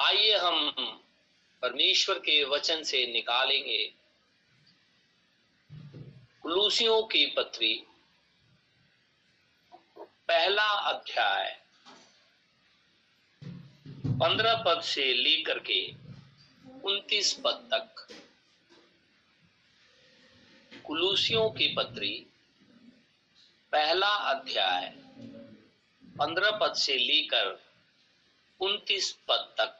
आइए हम परमेश्वर के वचन से निकालेंगे। कुलूसियों की पत्री, पहला अध्याय, पंद्रह पद से लेकर के उन्तीस पद तक। कुलूसियों की पत्री, पहला अध्याय, पंद्रह पद से लेकर उन्तीस पद तक।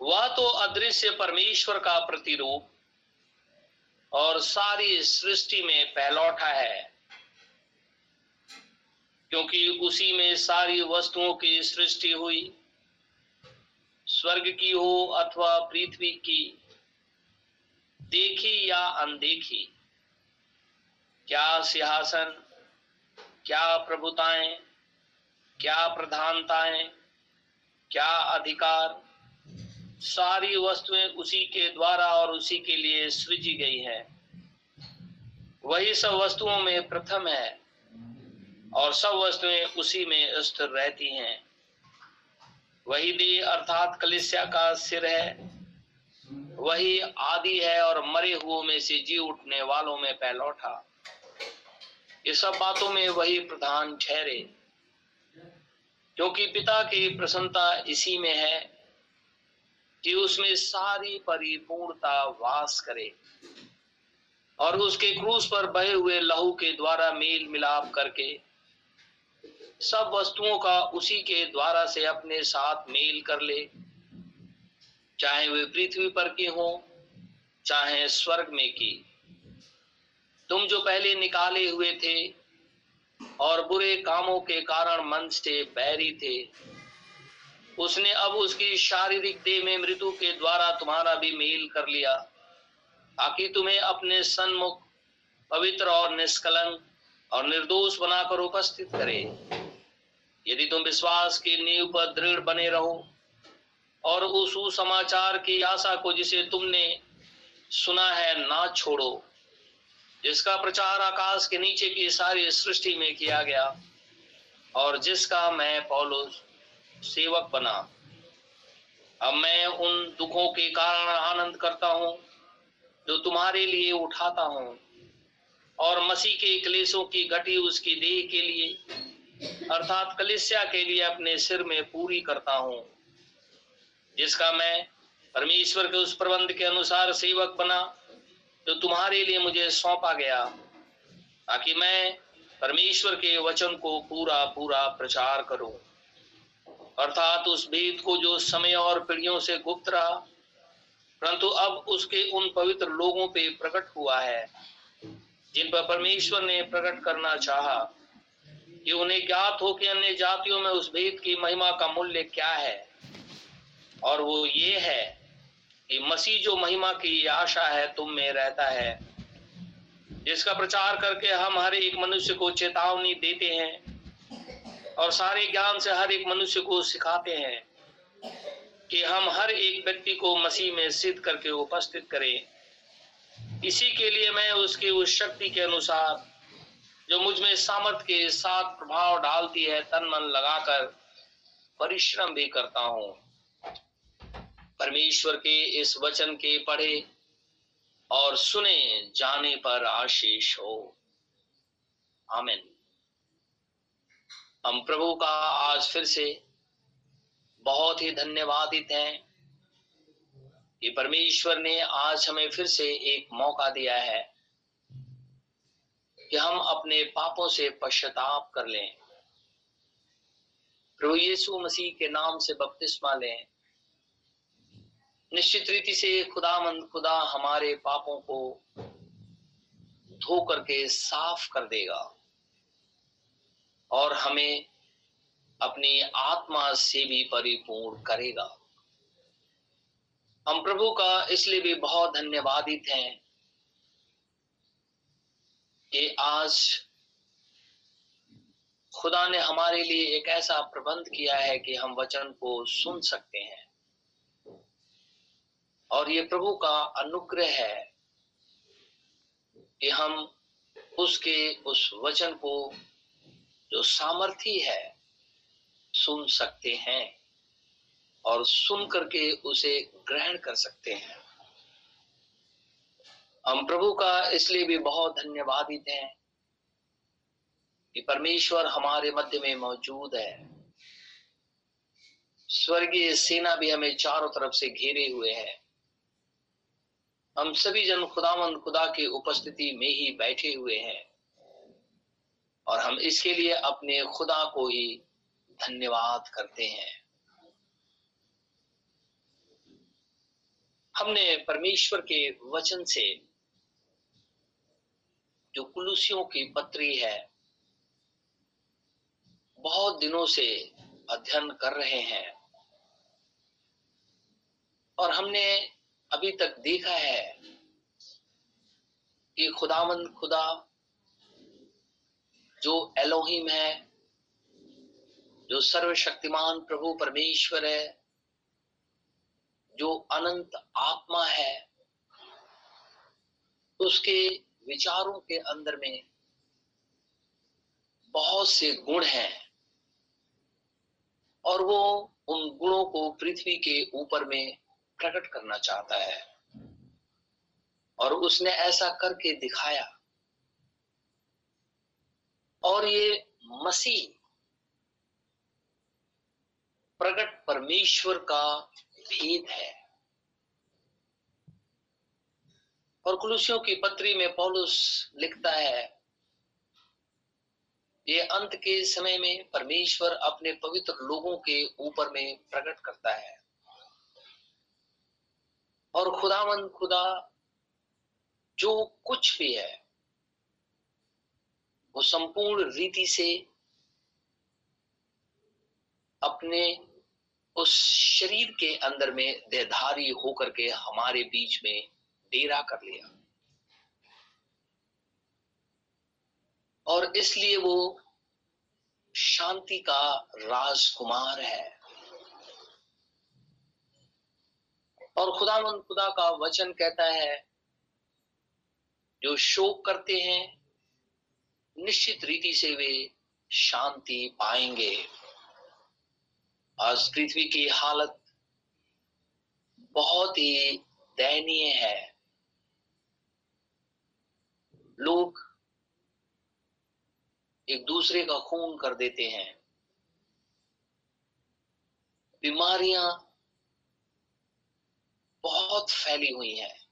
वह तो अदृश्य परमेश्वर का प्रतिरूप और सारी सृष्टि में पहलौठा है, क्योंकि उसी में सारी वस्तुओं की सृष्टि हुई, स्वर्ग की हो अथवा पृथ्वी की, देखी या अनदेखी। क्या सिंहासन, क्या प्रभुताएँ, क्या प्रधानताएँ, क्या अधिकार सारी वस्तुएँ उसी के द्वारा और उसी के लिए सृजी गई है। वही सब वस्तुओं में प्रथम है और सब वस्तुएँ उसी में स्थिर रहती हैं। वही देह अर्थात कलिसिया का सिर है, वही आदि है और मरे हुओं में से जी उठने वालों में पहलौठा ये सब बातों में वही प्रधान ठहरे, क्योंकि पिता की प्रसन्नता इसी में है कि उसमें सारी परिपूर्णता वास करे और उसके क्रूस पर बहे हुए लहू के द्वारा मेल मिलाप करके सब वस्तुओं का उसी के द्वारा से अपने साथ मेल कर ले। चाहे वे पृथ्वी पर की हो, चाहे स्वर्ग में की। तुम जो पहले निकाले हुए थे और बुरे कामों के कारण मन से बैरी थे उसने अब उसकी शारीरिक देह में मृत्यु के द्वारा तुम्हारा भी मेल कर लिया। ताकि तुम्हें अपने सन्मुख, पवित्र और निष्कलंक और निर्दोष बनाकर उपस्थित करे। यदि तुम विश्वास की नींव पर दृढ़ बने रहो और उस सुसमाचार की आशा को जिसे तुमने सुना है ना छोड़ो, जिसका प्रचार आकाश के नीचे की सारी सृष्टि में किया गया और जिसका मैं पौलुस सेवक बना। अब मैं उन दुखों के कारण आनंद करता हूँ, जो तुम्हारे लिए उठाता हूँ। और मसीह के क्लेशों की घटी उसकी देह के लिए, अर्थात कलिसिया के लिए अपने सिर में पूरी करता हूँ, जिसका मैं परमेश्वर के उस प्रबंध के अनुसार सेवक बना, जो तुम्हारे लिए मुझे सौंपा गया, ताकि मैं परमेश्वर के वचन को पूरा पूरा प्रचार करूँ। अर्थात उस भेद को जो समय और पीढ़ियों से गुप्त रहा, परंतु अब उसके उन पवित्र लोगों पे प्रकट हुआ है, जिन पर परमेश्वर ने प्रकट करना चाहा, कि उन्हें ज्ञात हो कि अन्य जातियों में उस भेद की महिमा का मूल्य क्या है। और वो ये है कि मसीह जो महिमा की आशा है तुम में रहता है, जिसका प्रचार करके हम हर एक मनुष्य को चेतावनी देते हैं। और सारे ज्ञान से हर एक मनुष्य को सिखाते हैं कि हम हर एक व्यक्ति को मसीह में सिद्ध करके उपस्थित करें। इसी के लिए मैं उसकी उस शक्ति के अनुसार, जो मुझमें सामर्थ के साथ प्रभाव डालती है, तन मन लगाकर परिश्रम भी करता हूँ। परमेश्वर के इस वचन के पढ़े और सुने जाने पर आशीष हो। आमिन। हम प्रभु का आज फिर से बहुत ही धन्यवादित हैं कि परमेश्वर ने आज हमें फिर से एक मौका दिया है कि हम अपने पापों से पश्चाताप कर लें। प्रभु यीशु मसीह के नाम से बपतिस्मा लें। निश्चित रीति से खुदा मंद खुदा हमारे पापों को धो करके साफ़ कर देगा। और हमें अपनी आत्मा से भी परिपूर्ण करेगा। हम प्रभु का इसलिए भी बहुत धन्यवादित हैं कि आज खुदा ने हमारे लिए एक ऐसा प्रबंध किया है कि हम वचन को सुन सकते हैं। और ये प्रभु का अनुग्रह है कि हम उसके, उस वचन को जो सामर्थी है, सुन सकते हैं और सुन करके उसे ग्रहण कर सकते हैं। हम प्रभु का इसलिए भी बहुत धन्यवादित हैं कि परमेश्वर हमारे मध्य में मौजूद है। स्वर्गीय सेना भी हमें चारों तरफ़ से घेरे हुए है। हम सभी जन खुदामंद खुदा की उपस्थिति में ही बैठे हुए हैं। और हम इसके लिए अपने खुदा को ही धन्यवाद करते हैं। हमने परमेश्वर के वचन से जो कुलूसियों की पत्री है, बहुत दिनों से अध्ययन कर रहे हैं। और हमने अभी तक देखा है कि खुदामंद खुदा जो एलोहिम है, जो सर्वशक्तिमान प्रभु परमेश्वर है, जो अनंत आत्मा है, उसके विचारों के अंदर में बहुत से गुण हैं। और वो उन गुणों को पृथ्वी के ऊपर में प्रकट करना चाहता है। और उसने ऐसा करके दिखाया और ये मसीह प्रकट परमेश्वर का भेद है। और कुलुसियों की पत्री में पौलुस लिखता है, ये अंत के समय में परमेश्वर अपने पवित्र लोगों के ऊपर में प्रकट करता है। और खुदावन खुदा, जो कुछ भी है वो संपूर्ण रीति से अपने उस शरीर के अंदर में देहधारी होकर के हमारे बीच में डेरा कर लिया। और इसलिए वो शांति का राजकुमार है। और खुदा खुदा का वचन कहता है, जो शोक करते हैं निश्चित रीति से वे शांति पाएँगे। आज पृथ्वी की हालत बहुत ही दयनीय है। लोग एक दूसरे का खून कर देते हैं। बीमारियाँ बहुत फैली हुई हैं।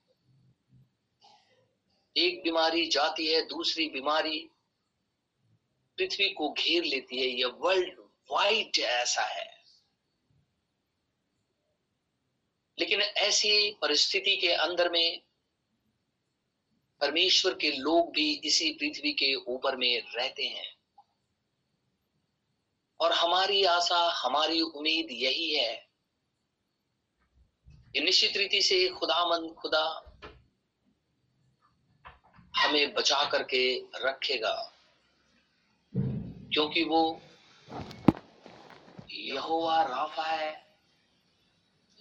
एक बीमारी जाती है, दूसरी बीमारी पृथ्वी को घेर लेती है, यह वर्ल्ड वाइड ऐसा है। लेकिन ऐसी परिस्थिति के अंदर में परमेश्वर के लोग भी इसी पृथ्वी के ऊपर में रहते हैं। और हमारी आशा, हमारी उम्मीद यही है। कि निश्चित रीति से खुदामंद खुदा हमें बचा करके रखेगा। क्योंकि वो यहोवा राफा है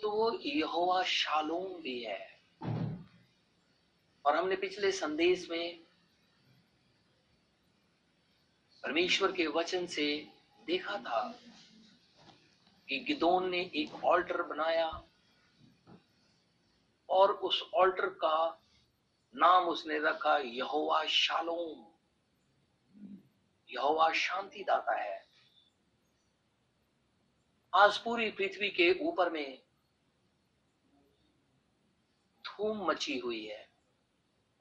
तो वो यहोवा शालोम भी है। और हमने पिछले संदेश में परमेश्वर के वचन से देखा था कि गिदोन ने एक ऑल्टर बनाया और उस ऑल्टर का नाम उसने रखा यहोवा शालोम। यहोवा शांति दाता है। आज पूरी पृथ्वी के ऊपर में धूम मची हुई है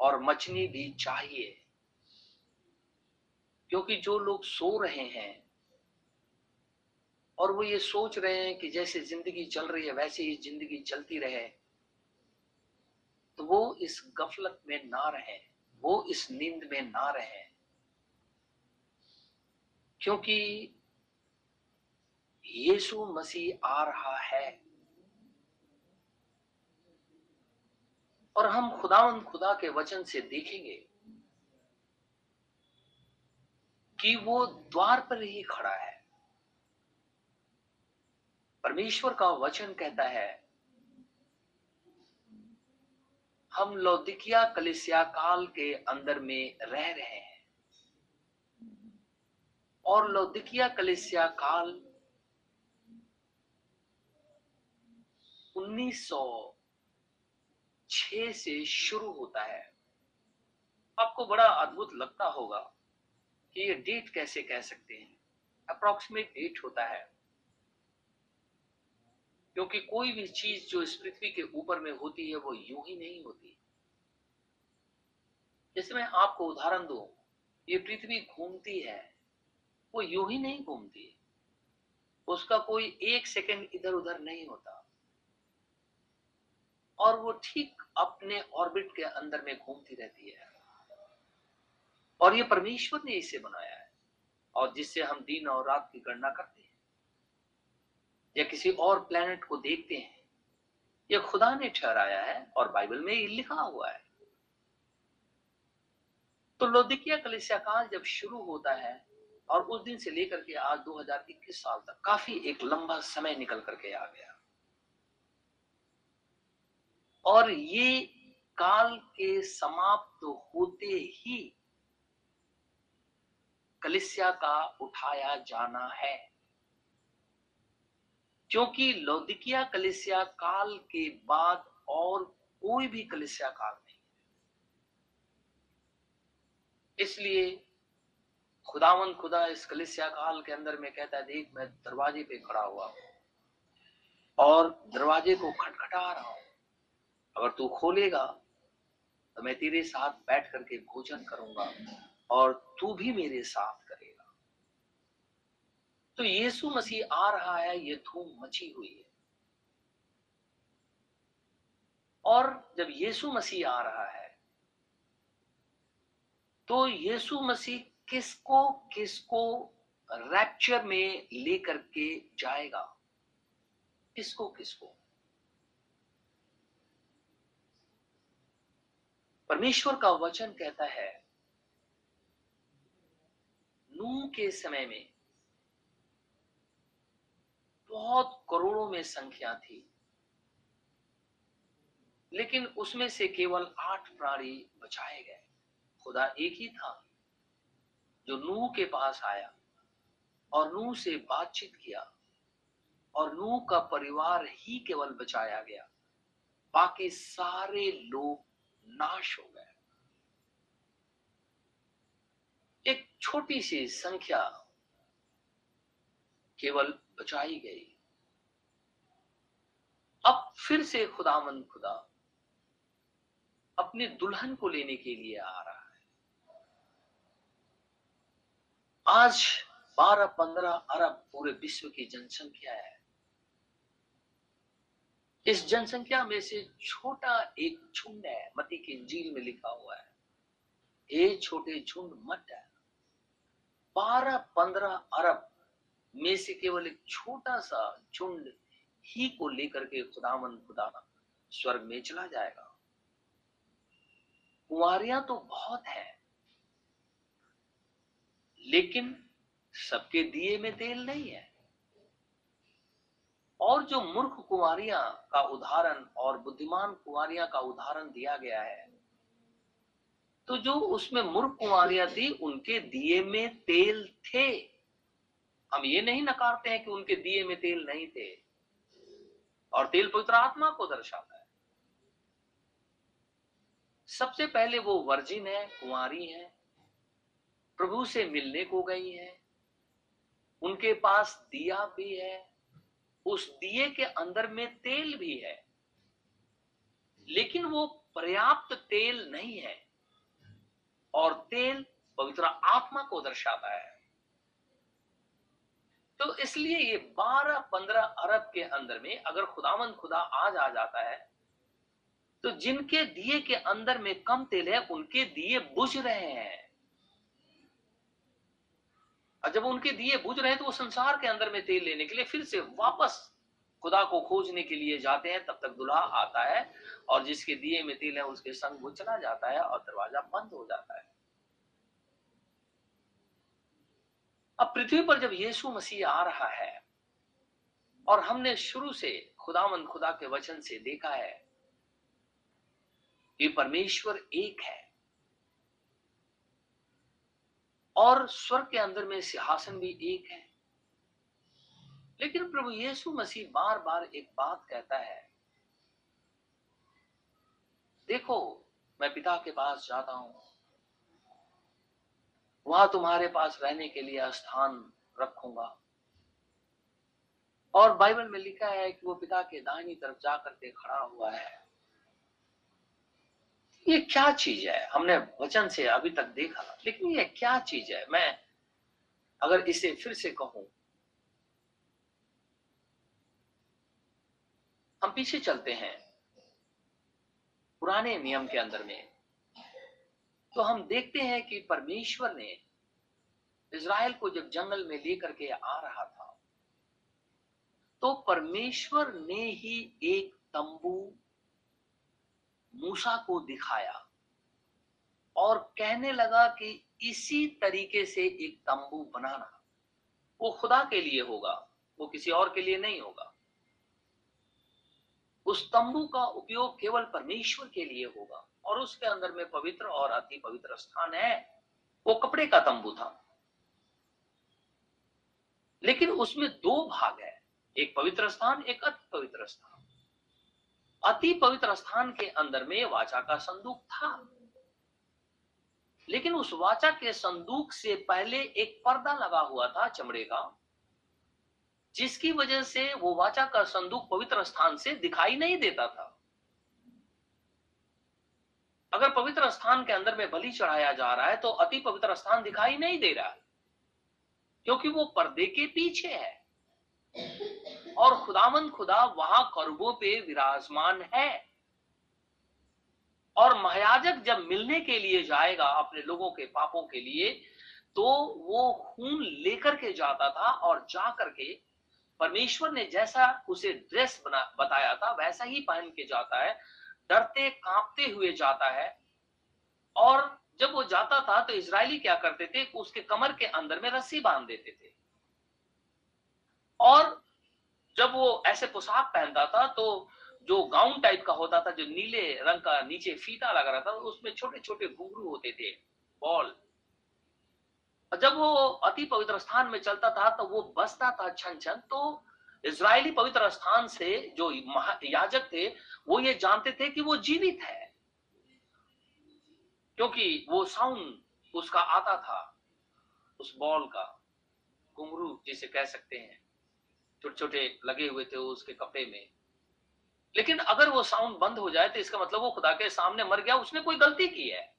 और मचनी भी चाहिए। क्योंकि जो लोग सो रहे हैं और वो ये सोच रहे हैं कि जैसे ज़िंदगी चल रही है, वैसे ही ज़िंदगी चलती रहे तो वो इस गफलत में ना रहे, वो इस नींद में ना रहे। क्योंकि यीशु मसीह आ रहा है। और हम खुदावंद खुदा के वचन से देखेंगे कि वो द्वार पर ही खड़ा है। परमेश्वर का वचन कहता है, हम लौदिकिया कलिसिया काल के अंदर में रह रहे हैं। और लौदिकिया कलिसिया काल 1906 से शुरू होता है। आपको बड़ा अद्भुत लगता होगा कि ये डेट कैसे कह सकते हैं। अप्रोक्सीमेट डेट होता है। क्योंकि कोई भी चीज़ जो इस पृथ्वी के ऊपर में होती है, वो यूँ ही नहीं होती। जैसे मैं आपको उदाहरण दू, ये पृथ्वी घूमती है वो यूँ ही नहीं घूमती। उसका कोई एक सेकंड इधर उधर नहीं होता। और वो ठीक अपने ऑर्बिट के अंदर में घूमती रहती है। और ये परमेश्वर ने इसे बनाया है, और जिससे हम दिन और रात की गणना करते हैं। या किसी और प्लेनेट को देखते हैं। ये खुदा ने ठहराया है, और बाइबल में ये लिखा हुआ है। तो लोदिकिया कलिसिया काल जब शुरू होता है और उस दिन से लेकर के आज 2021 साल तक काफ़ी एक लंबा समय निकल करके आ गया। और ये काल के समाप्त तो होते ही कलिसिया का उठाया जाना है। क्योंकि लौदिकिया कलिसिया काल के बाद और कोई भी कलिसिया काल नहीं इसलिए खुदावन खुदा इस कलिसिया काल के अंदर में कहता है, देख, मैं दरवाजे पे खड़ा हुआ हूँ और दरवाजे को खटखटा रहा हूँ। अगर तू खोलेगा तो मैं तेरे साथ बैठ करके भोजन करूँगा और तू भी मेरे साथ करेगा। तो यीशु मसीह आ रहा है, ये धूम मची हुई है। और जब यीशु मसीह आ रहा है तो यीशु मसीह किसको किसको रैप्चर में लेकर के जाएगा? किसको किसको? परमेश्वर का वचन कहता है नू के समय में बहुत करोड़ों में संख्या थी, लेकिन उसमें से केवल आठ प्राणी बचाए गए। खुदा एक ही था। जो नूह के पास आया और नूह से बातचीत किया और नूह का परिवार ही केवल बचाया गया। बाकी सारे लोग नाश हो गए। एक छोटी सी संख्या केवल बचाई गई। अब फिर से खुदामंद खुदा अपने दुल्हन को लेने के लिए आ रहा आज 12-15 अरब पूरे विश्व की जनसंख्या है। इस जनसंख्या में से छोटा एक झुंड है, मती की इंजील में लिखा हुआ है। ये छोटे झुंड मत है। बारह पंद्रह अरब में से केवल एक छोटा सा झुंड ही को लेकर के खुदामन खुदा स्वर्ग में चला जाएगा। कुंवरियाँ तो बहुत है लेकिन सबके दिए में तेल नहीं है। और जो मूर्ख कुमारियाँ का उदाहरण और बुद्धिमान कुमारियाँ का उदाहरण दिया गया है तो जो उसमें मूर्ख कुमारियाँ थी, उनके दिए में तेल थे। हम ये नहीं नकारते हैं कि उनके दिए में तेल नहीं थे। और तेल पवित्र आत्मा को दर्शाता है। सबसे पहले वो वर्जिन है, कुंवारी है प्रभु से मिलने को गई है। उनके पास दिया भी है। उस दिए के अंदर में तेल भी है। लेकिन वो पर्याप्त तेल नहीं है। और तेल पवित्र आत्मा को दर्शाता है। तो इसलिए ये 12-15 अरब के अंदर में अगर खुदावन खुदा आज आ जाता है तो जिनके दिए के अंदर में कम तेल है, उनके दिए बुझ रहे हैं। और जब उनके दिए बुझ रहे हैं तो वो संसार के अंदर में तेल लेने के लिए फिर से वापस खुदा को खोजने के लिए जाते हैं, तब तक दुल्हा आता है और जिसके दिए में तेल है, उसके संग वो चला जाता है और दरवाज़ा बंद हो जाता है। अब पृथ्वी पर जब यीशु मसीह आ रहा है और हमने शुरू से खुदामंद खुदा के वचन से देखा है कि परमेश्वर एक है और स्वर्ग के अंदर में सिंहासन भी एक है। लेकिन प्रभु यीशु मसीह बार बार एक बात कहता है, देखो, मैं पिता के पास जाता हूँ। वहाँ तुम्हारे पास रहने के लिए स्थान रखूँगा। और बाइबल में लिखा है कि वो पिता के दाहिनी तरफ़ जाकर के खड़ा हुआ है। ये क्या चीज़ है? हमने वचन से अभी तक देखा, लेकिन ये क्या चीज़ है? मैं अगर इसे फिर से कहूँ, हम पीछे चलते हैं पुराने नियम के अंदर में। तो हम देखते हैं कि परमेश्वर ने इज़राइल को जब जंगल में लेकर के आ रहा था तो परमेश्वर ने ही एक तंबू मूसा को दिखाया और कहने लगा कि इसी तरीके से एक तंबू बनाना, वो खुदा के लिए होगा, वो किसी और के लिए नहीं होगा। उस तंबू का उपयोग केवल परमेश्वर के लिए होगा और उसके अंदर में पवित्र और अति पवित्र स्थान है, वो कपड़े का तंबू था। लेकिन उसमें दो भाग है, एक पवित्र स्थान, एक अति पवित्र स्थान। अति पवित्र स्थान के अंदर में वाचा का संदूक था। लेकिन उस वाचा के संदूक से पहले एक पर्दा लगा हुआ था चमड़े का, जिसकी वजह से वो वाचा का संदूक पवित्र स्थान से दिखाई नहीं देता था। अगर पवित्र स्थान के अंदर में बलि चढ़ाया जा रहा है तो अति पवित्र स्थान दिखाई नहीं दे रहा, क्योंकि वो पर्दे के पीछे है। और खुदामंद खुदा वहाँ करबों पे विराजमान है। और महायाजक जब मिलने के लिए जाएगा अपने लोगों के पापों के लिए तो वो खून लेकर के जाता था और जा करके परमेश्वर ने जैसा उसे ड्रेस बना, बताया था, वैसा ही पहन के जाता है, डरते, कांपते हुए जाता है। और जब वो जाता था तो इसराइली क्या करते थे, उसके कमर के अंदर में रस्सी बाँध देते थे। और जब वो ऐसे पोशाक पहनता था तो जो गाउन टाइप का होता था, जो नीले रंग का नीचे फीता लगा रहा था, उसमें छोटे छोटे घुंघरू होते थे, बॉल। जब वो अति पवित्र स्थान में चलता था तो वो बसता था छन छन तो इसराइली पवित्र स्थान से जो याजक थे, वो ये जानते थे कि वो जीवित है। क्योंकि वो साउंड उसका आता था, उस बॉल का, घुंघरू जिसे कह सकते हैं। छोटे छोटे लगे हुए थे उसके कपड़े में। लेकिन अगर वो साउंड बंद हो जाए तो इसका मतलब वो खुदा के सामने मर गया, उसने कोई गलती की है।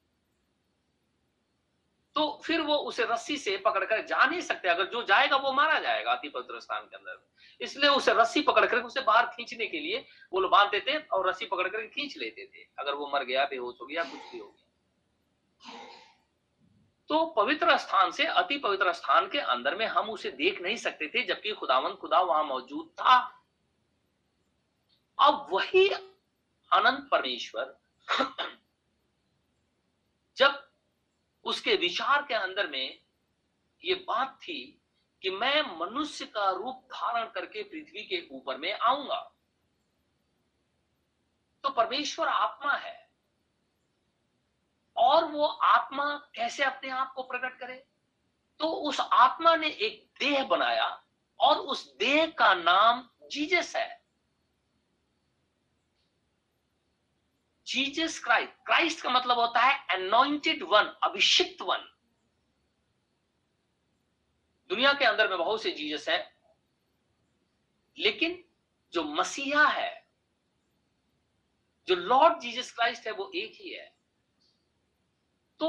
तो फिर वो उसे रस्सी से पकड़कर जा नहीं सकते। अगर जो जाएगा वो मारा जाएगा अति पवित्र स्थान के अंदर। इसलिए उसे रस्सी पकड़कर उसे बाहर खींचने के लिए वो लोग बांधते थे और रस्सी पकड़कर खींच लेते थे। अगर वो मर गया, बेहोश हो गया, कुछ भी हो गया। तो पवित्र स्थान से, अति पवित्र स्थान के अंदर में हम उसे देख नहीं सकते थे, जबकि खुदावन खुदा वहाँ मौजूद था। अब वही अनंत परमेश्वर जब उसके विचार के अंदर में ये बात थी कि मैं मनुष्य का रूप धारण करके पृथ्वी के ऊपर में आऊँगा तो परमेश्वर आत्मा है। और वो आत्मा कैसे अपने आप को प्रकट करे? तो उस आत्मा ने एक देह बनाया और उस देह का नाम जीजस है। Jesus Christ. क्राइस्ट का मतलब होता है अनोइंटेड वन अभिषिक्त वन दुनिया के अंदर में बहुत से जीजस हैं, लेकिन जो मसीहा है, जो लॉर्ड जीसस क्राइस्ट है, वो एक ही है। तो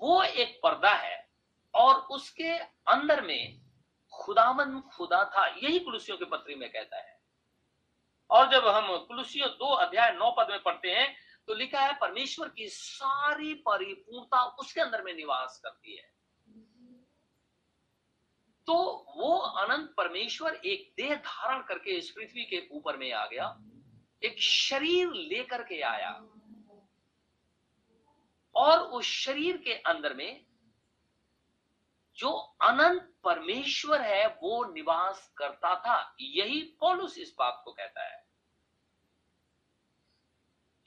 वो एक पर्दा है और उसके अंदर में खुदामन खुदा था, यही कुलुसियों के पत्री में कहता है। और जब हम कुलसियों दो अध्याय नौ पद में पढ़ते हैं तो लिखा है, परमेश्वर की सारी परिपूर्णता उसके अंदर में निवास करती है। तो वो अनंत परमेश्वर एक देह धारण करके इस पृथ्वी के ऊपर में आ गया, एक शरीर लेकर के आया। और उस शरीर के अंदर में जो अनंत परमेश्वर है, वो निवास करता था। यही पॉलुस इस बात को कहता है।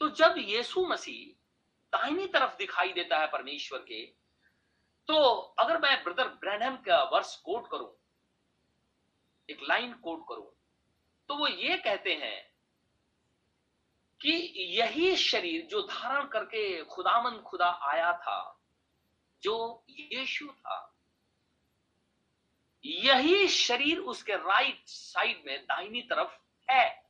तो जब यीशु मसीह दाहिनी तरफ़ दिखाई देता है परमेश्वर के तो अगर मैं ब्रदर ब्रैनम का वर्ष कोट करूँ, एक लाइन कोट करूँ तो वो ये कहते हैं कि यही शरीर जो धारण करके खुदामंद खुदा आया था, जो यीशु था, यही शरीर उसके राइट साइड में दाहिनी तरफ़ है।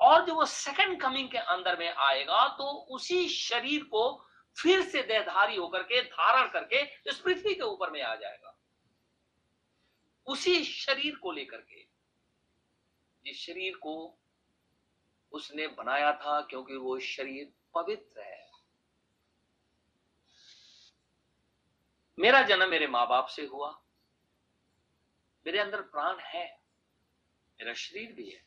और जब वो सेकंड कमिंग के अंदर में आएगा तो उसी शरीर को फिर से देहधारी होकर के, धारण करके इस पृथ्वी के ऊपर में आ जाएगा। उसी शरीर को लेकर के, जिस शरीर को उसने बनाया था क्योंकि वो शरीर पवित्र है। मेरा जन्म मेरे माँ बाप से हुआ। मेरे अंदर प्राण है। मेरा शरीर भी है।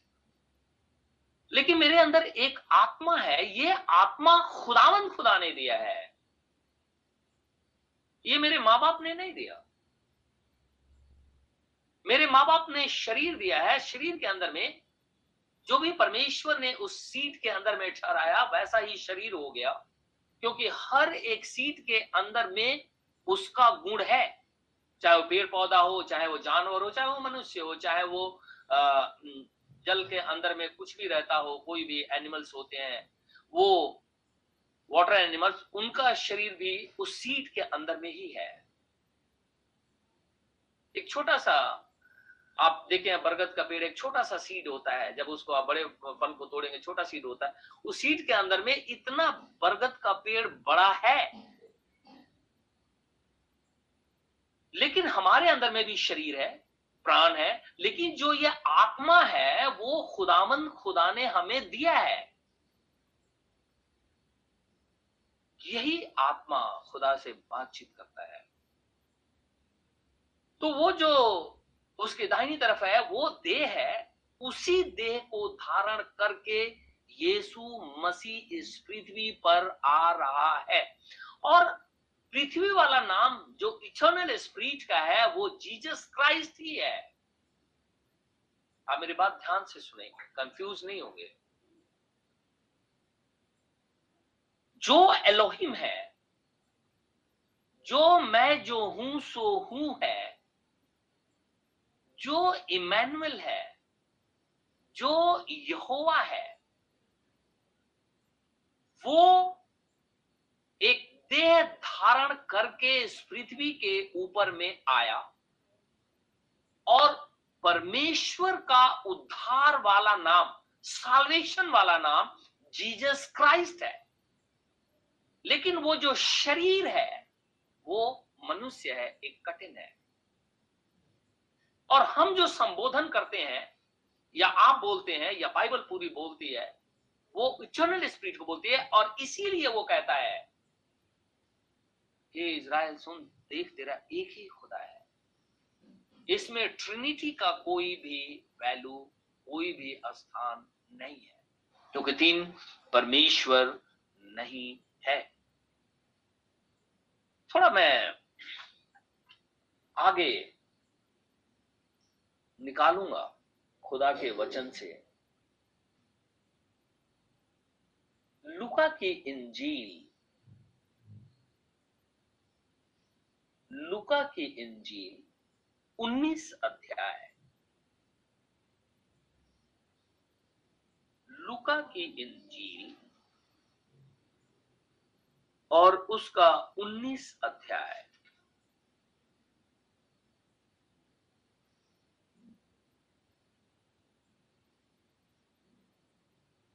लेकिन मेरे अंदर एक आत्मा है। ये आत्मा खुदावन खुदा ने दिया है। ये मेरे माँ बाप ने नहीं दिया। मेरे माँ बाप ने शरीर दिया है। शरीर के अंदर में जो भी परमेश्वर ने उस सीट के अंदर में ठहराया, वैसा ही शरीर हो गया, क्योंकि हर एक सीट के अंदर में उसका गुण है। चाहे वो पेड़ पौधा हो, चाहे वो जानवर हो, चाहे वो मनुष्य हो, चाहे वो जल के अंदर में कुछ भी रहता हो, कोई भी एनिमल्स होते हैं, वो वाटर एनिमल्स उनका शरीर भी उस सीट के अंदर में ही है। एक छोटा सा आप देखें, बरगद का पेड़ एक छोटा सा सीड होता है, जब उसको आप बड़े फल को तोड़ेंगे, छोटा सीड होता है, उस सीड के अंदर में इतना बरगद का पेड़ बड़ा है। लेकिन हमारे अंदर में भी शरीर है, प्राण है, लेकिन जो ये आत्मा है, वो खुदामंद खुदा ने हमें दिया है। यही आत्मा खुदा से बातचीत करता है। तो वो जो उसके दाहिनी तरफ़ है, वो देह है, उसी देह को धारण करके यीशु मसीह इस पृथ्वी पर आ रहा है। और पृथ्वी वाला नाम जो इटर्नल स्प्रीट का है, वो जीसस क्राइस्ट ही है। आप मेरी बात ध्यान से सुने कंफ्यूज नहीं होंगे। जो एलोहिम है, जो मैं जो हूँ, सो हूँ है। जो इमैनुअल है, जो यहोवा है, वो एक देह धारण करके इस पृथ्वी के ऊपर में आया और परमेश्वर का उद्धार वाला नाम साल्वेशन वाला नाम जीसस क्राइस्ट है। लेकिन वो जो शरीर है, वो मनुष्य है, एक कठिन है। और हम जो संबोधन करते हैं, या आप बोलते हैं, या बाइबल पूरी बोलती है, वो इटर्नल स्पिरिट को बोलती है, और इसीलिए वो कहता है, हे इज़राइल, सुन, देख, तेरा एक ही खुदा है। इसमें ट्रिनिटी का कोई भी वैल्यू कोई भी स्थान नहीं है, क्योंकि तीन परमेश्वर नहीं है। थोड़ा मैं आगे निकालूँगा खुदा के वचन से। लुका की इंजील। लुका की इंजील 19 अध्याय। लुका की इंजील और उसका 19 अध्याय।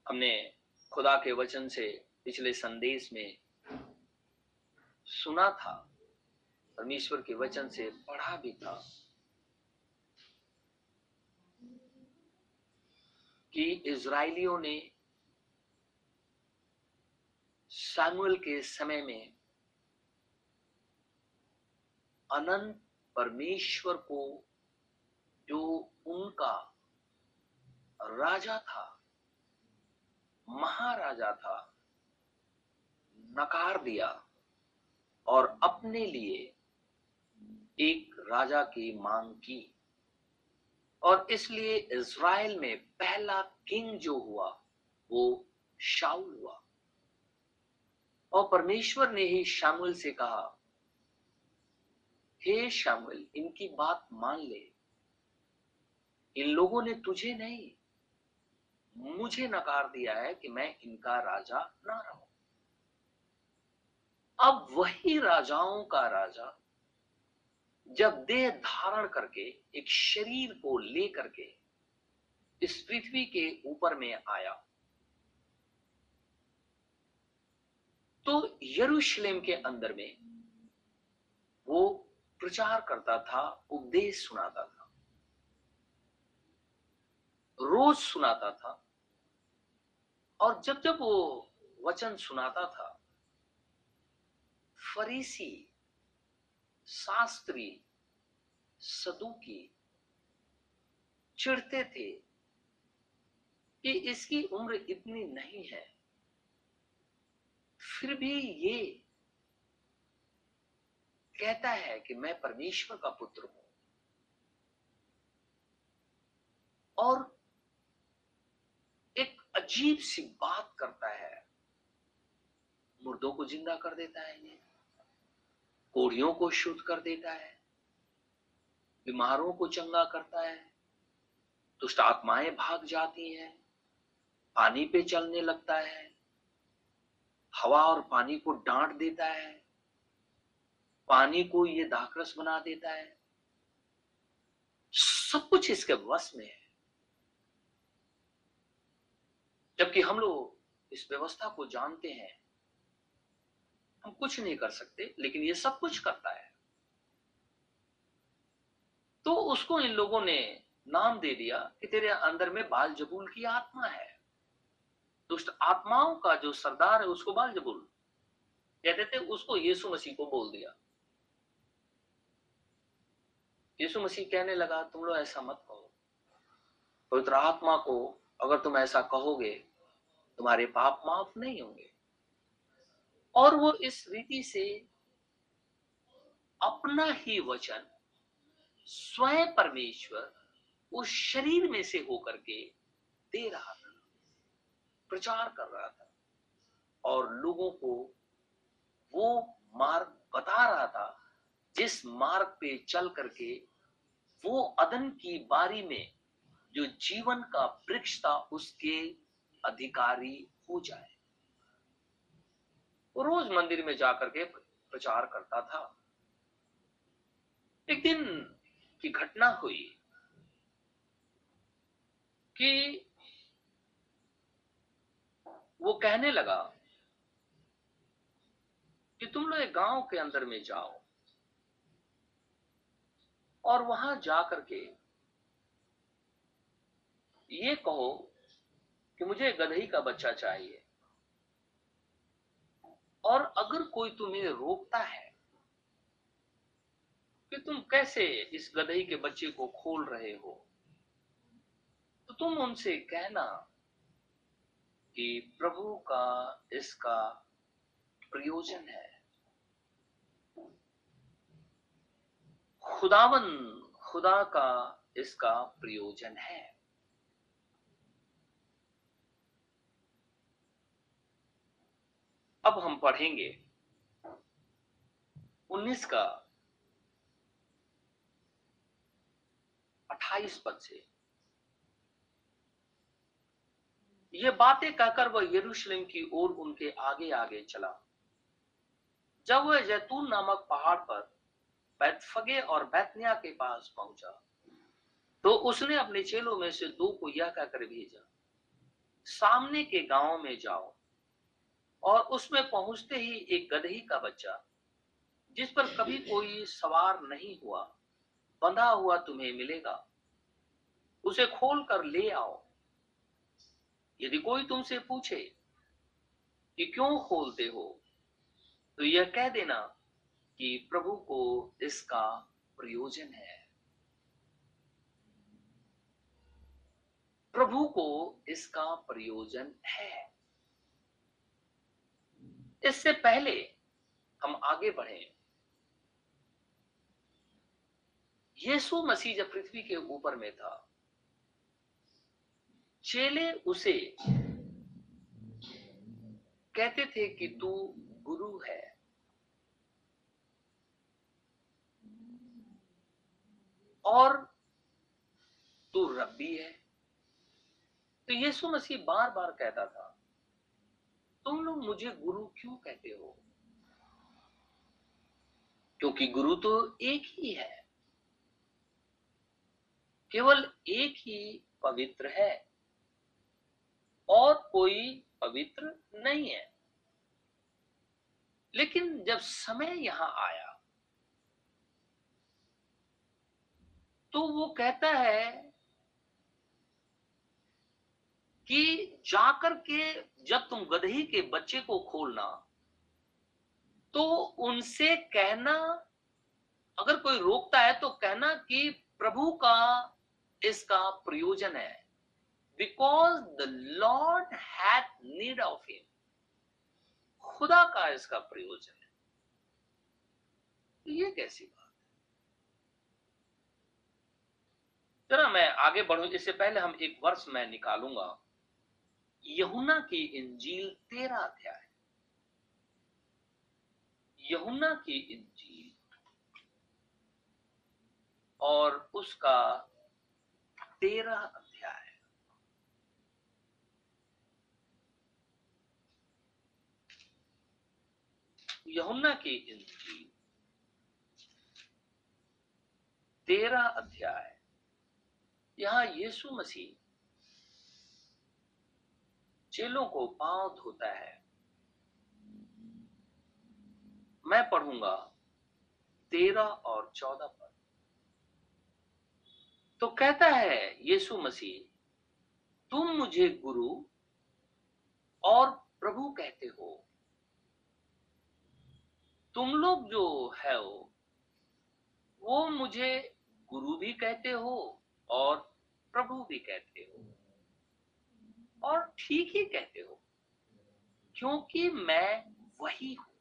हमने खुदा के वचन से पिछले संदेश में सुना था, परमेश्वर के वचन से पढ़ा भी था कि इज़राइलियों ने सैमुअल के समय में अनंत परमेश्वर को, जो उनका राजा था महाराजा था, नकार दिया और अपने लिए एक राजा की मांग की। और इसलिए इज़राइल में पहला किंग जो हुआ, वो शाउल हुआ। और परमेश्वर ने ही शामुल से कहा, हे शामुल इनकी बात मान ले। इन लोगों ने तुझे नहीं मुझे नकार दिया है कि मैं इनका राजा ना रहूँ। अब वही राजाओं का राजा, जब देह धारण करके, एक शरीर को लेकर के, इस पृथ्वी के ऊपर में आया तो यरूशलेम के अंदर में वो प्रचार करता था, उपदेश सुनाता था, रोज सुनाता था और जब जब वो वचन सुनाता था, फरीसी, शास्त्री, सदुकी चिढ़ते थे कि इसकी उम्र इतनी नहीं है। फिर भी ये कहता है कि मैं परमेश्वर का पुत्र हूँ। और अजीब सी बात करता है। मुर्दों को ज़िंदा कर देता है ये। कोढ़ियों को शुद्ध कर देता है। बीमारों को चंगा करता है। दुष्ट आत्माएँ भाग जाती हैं। पानी पे चलने लगता है। हवा और पानी को डांट देता है। पानी को ये दाखरस बना देता है। सब कुछ इसके वश में है। जबकि हम लोग इस व्यवस्था को जानते हैं। हम कुछ नहीं कर सकते, लेकिन ये सब कुछ करता है। तो उसको इन लोगों ने नाम दे दिया कि तेरे अंदर में बाल जबूल की आत्मा है। दुष्ट आत्माओं का जो सरदार है, उसको बाल जबूल। कहते थे, उसको यीशु मसीह को बोल दिया। यीशु मसीह कहने लगा, तुम लोग ऐसा मत कहो पवित्र आत्मा को अगर तुम ऐसा कहोगे, तुम्हारे पाप माफ़ नहीं होंगे। और वो इस रीति से अपना ही वचन स्वयं परमेश्वर उस शरीर में से होकर के दे रहा था, प्रचार कर रहा था। और लोगों को वो मार्ग बता रहा था, जिस मार्ग पे चल करके वो अदन की बारी में जो जीवन का वृक्ष था, उसके अधिकारी हो जाए। वो रोज मंदिर में जाकर के प्रचार करता था। एक दिन की घटना हुई कि वो कहने लगा कि तुम लोग गाँव के अंदर में जाओ और वहाँ जाकर के ये कहो कि मुझे गधई का बच्चा चाहिए। और अगर कोई तुम्हें रोकता है कि तुम कैसे इस गधई के बच्चे को खोल रहे हो तो तुम उनसे कहना कि प्रभु का इसका प्रयोजन है। खुदावन, खुदा का इसका प्रयोजन है। अब हम पढ़ेंगे 19 का 28 पद से। ये बातें कहकर वह यरूशलेम की ओर उनके आगे आगे चला। जब वह जैतून नामक पहाड़ पर बैतफगे और बैतनिया के पास पहुँचा तो उसने अपने चेलों में से दो को यह कहकर भेजा, सामने के गाँव में जाओ। और उसमें पहुँचते ही एक गधही का बच्चा, जिस पर कभी कोई सवार नहीं हुआ, बंधा हुआ तुम्हें मिलेगा। उसे खोल कर ले आओ। यदि कोई तुमसे पूछे कि क्यों खोलते हो तो यह कह देना कि प्रभु को इसका प्रयोजन है। प्रभु को इसका प्रयोजन है। इससे पहले हम आगे बढ़े। यीशु मसीह जब पृथ्वी के ऊपर में था, चेले उसे कहते थे कि तू गुरु है। और तू रब्बी है। तो यीशु मसीह बार बार कहता था तुम लोग मुझे गुरु क्यों कहते हो? क्योंकि गुरु तो एक ही है। केवल एक ही पवित्र है और कोई पवित्र नहीं है। लेकिन जब समय यहाँ आया तो वो कहता है कि जाकर के जब तुम गधे के बच्चे को खोलना तो उनसे कहना, अगर कोई रोकता है तो कहना कि प्रभु का इसका प्रयोजन है। Because the lord had need of him खुदा का इसका प्रयोजन है। तो ये कैसी बात है? जरा मैं आगे बढ़ू, इससे पहले हम एक वर्ष में निकालूँगा। यहुना की इंजील तेरा अध्याय यहुना की इंजील। और उसका तेरह अध्याय यहुना की इंजील। तेरह अध्याय। यहाँ यीशु मसीह चेलों को पाँव धोता है। मैं पढ़ूँगा तेरह और चौदह पर। तो कहता है यीशु मसीह, तुम मुझे गुरु और प्रभु कहते हो। तुम लोग जो है हो वो मुझे गुरु भी कहते हो और प्रभु भी कहते हो। और ठीक ही कहते हो, क्योंकि मैं वही हूँ।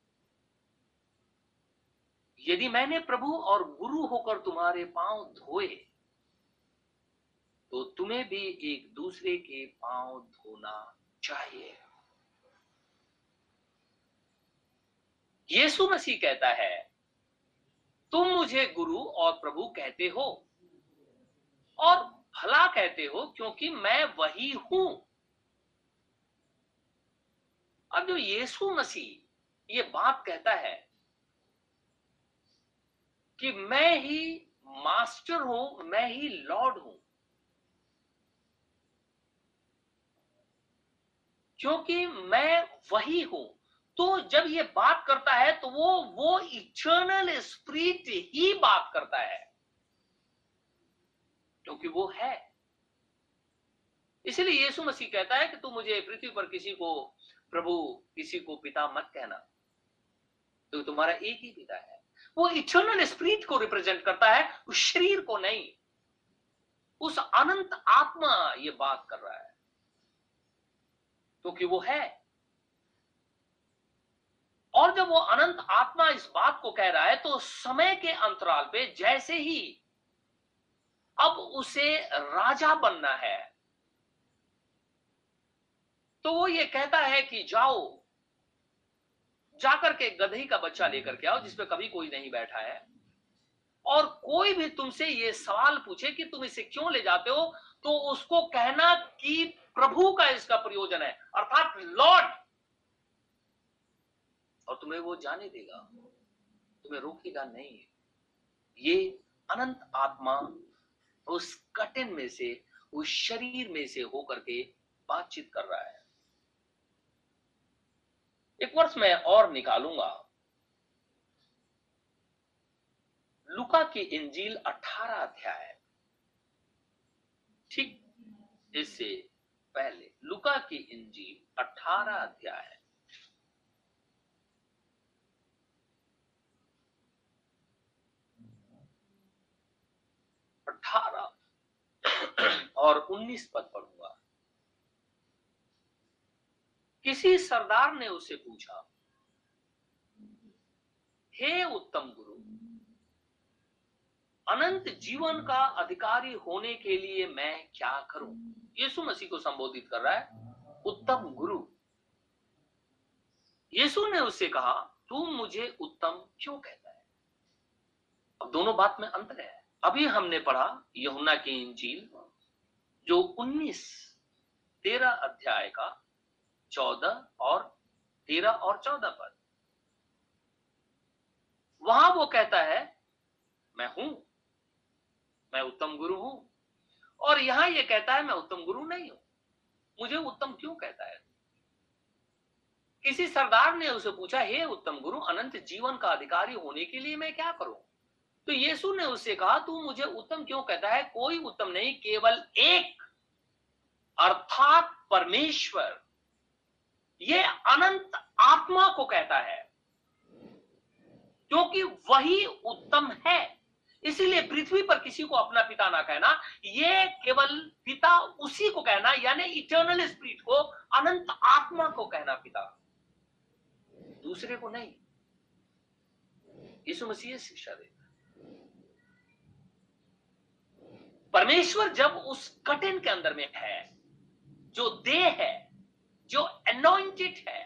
यदि मैंने प्रभु और गुरु होकर तुम्हारे पाँव धोए तो तुम्हें भी एक दूसरे के पाँव धोना चाहिए। यीशु मसीह कहता है, तुम मुझे गुरु और प्रभु कहते हो और भला कहते हो क्योंकि मैं वही हूँ। अब जो यीशु मसीह, ये बात कहता है कि मैं ही मास्टर हूँ, मैं ही लॉर्ड हूँ। क्योंकि मैं वही हूँ तो जब ये बात करता है तो वो वो इटर्नल स्प्रिट ही बात करता है। क्योंकि वो है। इसलिए यीशु मसीह कहता है कि तू मुझे पृथ्वी पर किसी को प्रभु, किसी को पिता मत कहना। तो तुम्हारा एक ही पिता है। वो इटर्नल स्प्रिट को रिप्रेजेंट करता है, उस शरीर को नहीं। उस अनंत आत्मा ये बात कर रहा है। क्योंकि तो वो है। और जब वो अनंत आत्मा इस बात को कह रहा है तो समय के अंतराल पे जैसे ही अब उसे राजा बनना है तो वो ये कहता है कि जाओ, जाकर के गधे का बच्चा लेकर के आओ जिसपे कभी कोई नहीं बैठा है। और कोई भी तुमसे ये सवाल पूछे कि तुम इसे क्यों ले जाते हो तो उसको कहना कि प्रभु का इसका प्रयोजन है, अर्थात लॉर्ड। और तुम्हें वो जाने देगा। तुम्हें रोकेगा नहीं। ये अनंत आत्मा उस कटिन में से, उस शरीर में से होकर के बातचीत कर रहा है। एक वर्ष मैं और निकालूँगा। लुका की इंजील 18 अध्याय। ठीक इससे पहले, लुका की इंजील 18 अध्याय। अठारह और उन्नीस पद पढ़ूँगा किसी सरदार ने उसे पूछा, हे उत्तम गुरु, अनंत जीवन का अधिकारी होने के लिए मैं क्या करूँ? यीशु मसीह को संबोधित कर रहा है, उत्तम गुरु, यीशु ने उससे कहा, तू मुझे उत्तम क्यों कहता है? अब दोनों बात में अंतर है। अभी हमने पढ़ा यमुना की इंजील, जो 19 तेरह अध्याय का चौदह और तेरह और चौदह पद वहाँ वो कहता है, मैं हूँ, मैं उत्तम गुरु हूँ। और यहाँ ये कहता है, मैं उत्तम गुरु नहीं हूँ। मुझे उत्तम क्यों कहता है? किसी सरदार ने उसे पूछा, हे उत्तम गुरु, अनंत जीवन का अधिकारी होने के लिए मैं क्या करूँ? तो यीशु ने उससे कहा, तू मुझे उत्तम क्यों कहता है? कोई उत्तम नहीं, केवल एक, अर्थात परमेश्वर। ये अनंत आत्मा को कहता है, क्योंकि वही उत्तम है। इसीलिए पृथ्वी पर किसी को अपना पिता ना कहना, ये केवल पिता उसी को कहना, यानी इटर्नल स्पिरिट को, अनंत आत्मा को कहना पिता। दूसरे को नहीं। यीशु मसीह शिक्षा देता परमेश्वर जब उस कटिन के अंदर में है, जो देह है जो अनोइंटेड है,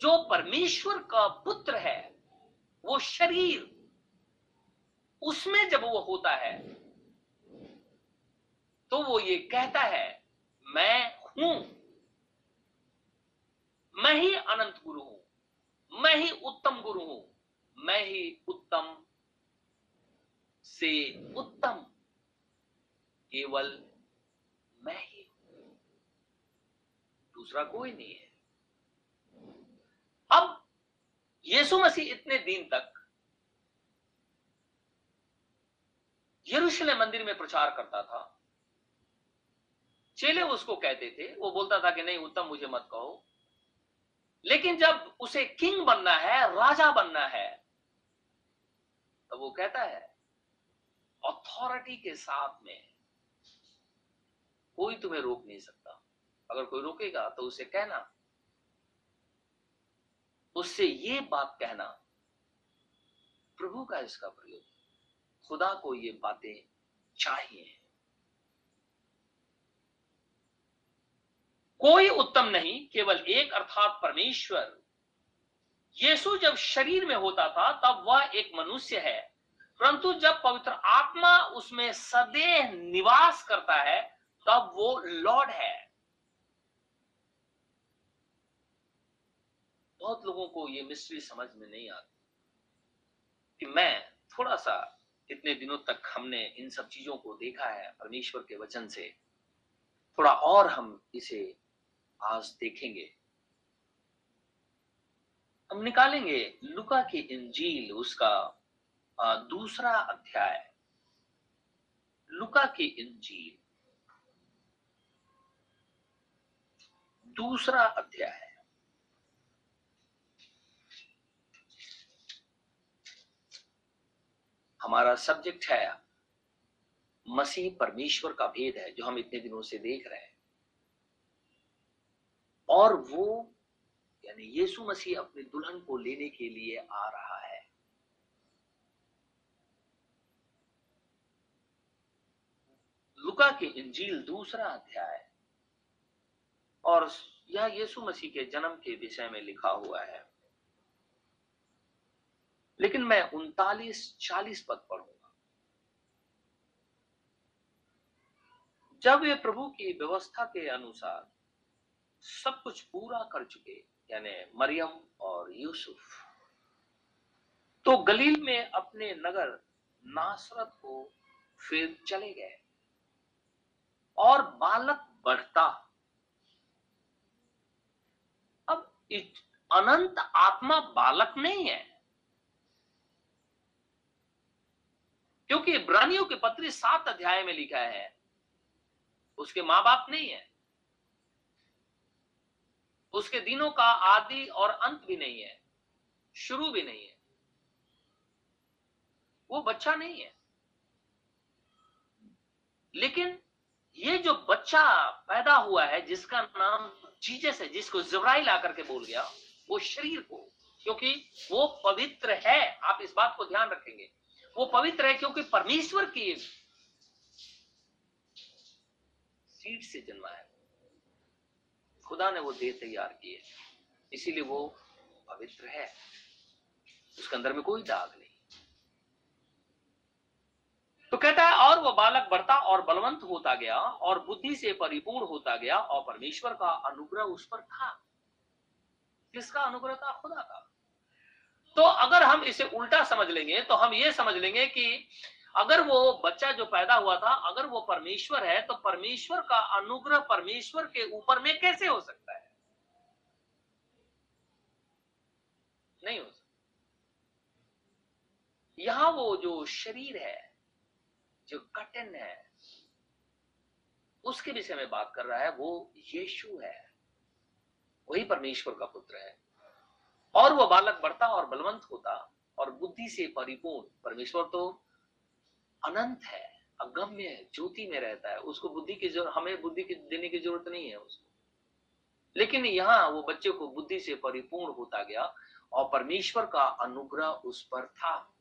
जो परमेश्वर का पुत्र है, वो शरीर, उसमें जब वो होता है तो वो ये कहता है, मैं हूँ। मैं ही अनंत गुरु हूँ। मैं ही उत्तम गुरु हूँ। मैं ही उत्तम से उत्तम। केवल मैं ही दूसरा कोई नहीं है। अब यीशु मसीह इतने दिन तक यरूशलेम मंदिर में प्रचार करता था। चेले उसको कहते थे, वो बोलता था कि नहीं, उत्तम मुझे मत कहो। लेकिन जब उसे किंग बनना है, राजा बनना है तो वो कहता है अथॉरिटी के साथ में कोई तुम्हें रोक नहीं सकता। अगर कोई रोकेगा तो उसे कहना। उससे ये बात कहना, प्रभु का इसका प्रयोग। खुदा को ये बातें चाहिए। कोई उत्तम नहीं, केवल एक अर्थात परमेश्वर। यीशु जब शरीर में होता था, तब वह एक मनुष्य है। परंतु जब पवित्र आत्मा उसमें सदैव निवास करता है, तब वो लॉर्ड है। बहुत लोगों को ये मिस्ट्री समझ में नहीं आती। कि मैं थोड़ा सा इतने दिनों तक हमने इन सब चीज़ों को देखा है परमेश्वर के वचन से, थोड़ा और हम इसे आज देखेंगे। हम निकालेंगे लुका की इंजील, उसका दूसरा अध्याय। लुका की इंजील। दूसरा अध्याय। हमारा सब्जेक्ट है मसीह परमेश्वर का भेद है, जो हम इतने दिनों से देख रहे हैं। और वो, यानी यीशु मसीह अपने दुल्हन को लेने के लिए आ रहा है। लुका के इंजील दूसरा अध्याय। और यह यीशु मसीह के जन्म के विषय में लिखा हुआ है। लेकिन मैं उनतालीस, चालीस पद पढ़ूँगा। जब वे प्रभु की व्यवस्था के अनुसार सब कुछ पूरा कर चुके, यानी मरियम और यूसुफ तो गलील में अपने नगर नासरत को फिर चले गए और बालक बढ़ता। अब अनंत आत्मा बालक नहीं है। क्योंकि इब्रानियों के पत्री सात अध्याय में लिखा है, उसके माँ बाप नहीं है। उसके दिनों का आदि और अंत भी नहीं है, शुरू भी नहीं है। वो बच्चा नहीं है। लेकिन ये जो बच्चा पैदा हुआ है, जिसका नाम जीजस है, जिसको जबराइल आकर के बोल गया, वो शरीर को, क्योंकि वो पवित्र है, आप इस बात को ध्यान रखेंगे। वो पवित्र है क्योंकि परमेश्वर की सीट से जन्मा है। खुदा ने वो देह तैयार की है। इसीलिए वो पवित्र है। उसके अंदर में कोई दाग नहीं। तो कहता है, और वो बालक बढ़ता और बलवंत होता गया और बुद्धि से परिपूर्ण होता गया और परमेश्वर का अनुग्रह उस पर था। किसका अनुग्रह था? खुदा का। तो अगर हम इसे उल्टा समझ लेंगे तो हम ये समझ लेंगे कि अगर वो बच्चा जो पैदा हुआ था, अगर वो परमेश्वर है तो परमेश्वर का अनुग्रह परमेश्वर के ऊपर में कैसे हो सकता है? नहीं हो सकता। यहाँ वो जो शरीर है, जो कटन है, उसके विषय में बात कर रहा है, वो यीशु है। वही परमेश्वर का पुत्र है। और वह बालक बढ़ता और बलवंत होता और बुद्धि से परिपूर्ण। परमेश्वर तो अनंत है, अगम्य है, ज्योति में रहता है। उसको बुद्धि की ज़रूरत, हमें बुद्धि की देने की ज़रूरत नहीं है उसको। लेकिन यहाँ वो बच्चे को बुद्धि से परिपूर्ण होता गया और परमेश्वर का अनुग्रह उस पर था।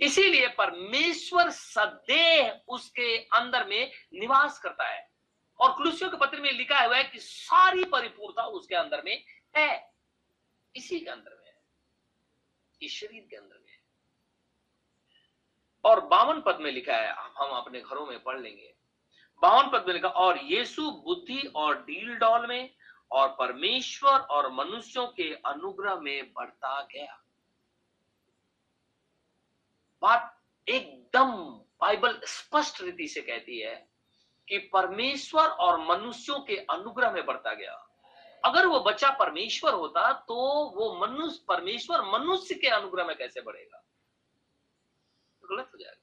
इसीलिए परमेश्वर सदैव उसके अंदर में निवास करता है। और कुलुसियों के पत्र में लिखा हुआ है कि सारी परिपूर्णता उसके अंदर में है। इसी के अंदर में है। इस शरीर के अंदर में है। और बावन पद में लिखा है हम अपने घरों में पढ़ लेंगे। बावन पद में लिखा, और यीशु बुद्धि और डील डॉल में और परमेश्वर और मनुष्यों के अनुग्रह में बढ़ता गया। बात एकदम बाइबल स्पष्ट रीति से कहती है कि परमेश्वर और मनुष्यों के अनुग्रह में बढ़ता गया। अगर वो बच्चा परमेश्वर होता तो वो मनुष्य, परमेश्वर मनुष्य के अनुग्रह में कैसे बढ़ेगा? तो गलत हो जाएगा।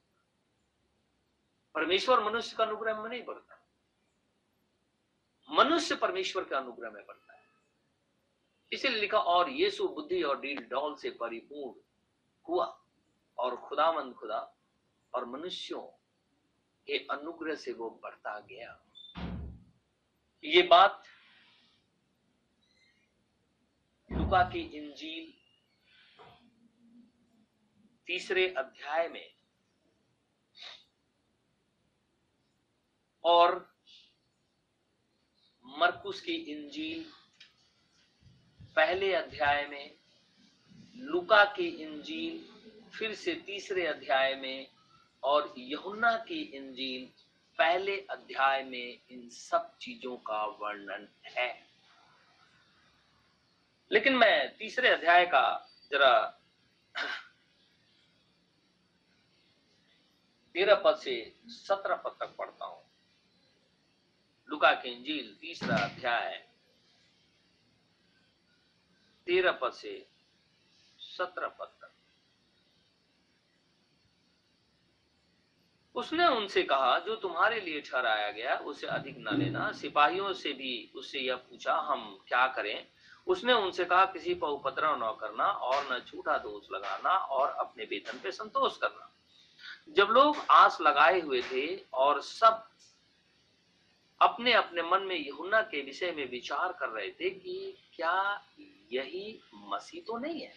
परमेश्वर मनुष्य का अनुग्रह में नहीं बढ़ता। मनुष्य परमेश्वर के अनुग्रह में बढ़ता है। इसीलिए लिखा, और यीशु बुद्धि और डील डॉल से परिपूर्ण हुआ, और खुदामंद खुदा और मनुष्यों के अनुग्रह से वो बढ़ता गया। ये बात लुका की इंजील तीसरे अध्याय में। और मरकुस की इंजील पहले अध्याय में, लुका की इंजील फिर से तीसरे अध्याय में, और यहुन्ना की इंजील पहले अध्याय में इन सब चीज़ों का वर्णन है। लेकिन मैं तीसरे अध्याय का जरा तेरह पद से सत्रह पद तक पढ़ता हूँ। लुका के इंजील, तीसरा अध्याय, तेरह पद से सत्रह पद तक। उसने उनसे कहा, जो तुम्हारे लिए ठहराया गया, उसे अधिक न लेना। सिपाहियों से भी उससे यह पूछा, हम क्या करें? उसने उनसे कहा किसी पर उपद्रव न करना और न झूठा दोष लगाना और अपने वेतन पे संतोष करना। जब लोग आस लगाए हुए थे और सब अपने अपने मन में यहुन्ना के विषय में विचार कर रहे थे कि क्या यही मसीह तो नहीं है?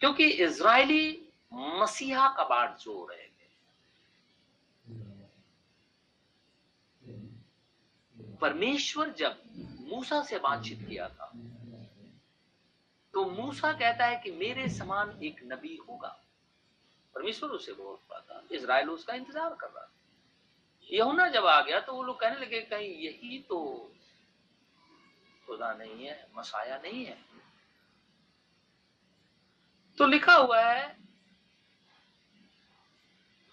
क्योंकि इज़राइली मसीहा का बाट जो रहे थे परमेश्वर जब मूसा से बातचीत किया था। तो मूसा कहता है कि मेरे समान एक नबी होगा। परमेश्वर उसे बोल पाता। इसराइल उसका इंतज़ार कर रहा था। यहुना जब आ गया तो वो लोग कहने लगे, कहीं यही तो खुदा नहीं है, मसाया नहीं है? तो लिखा हुआ है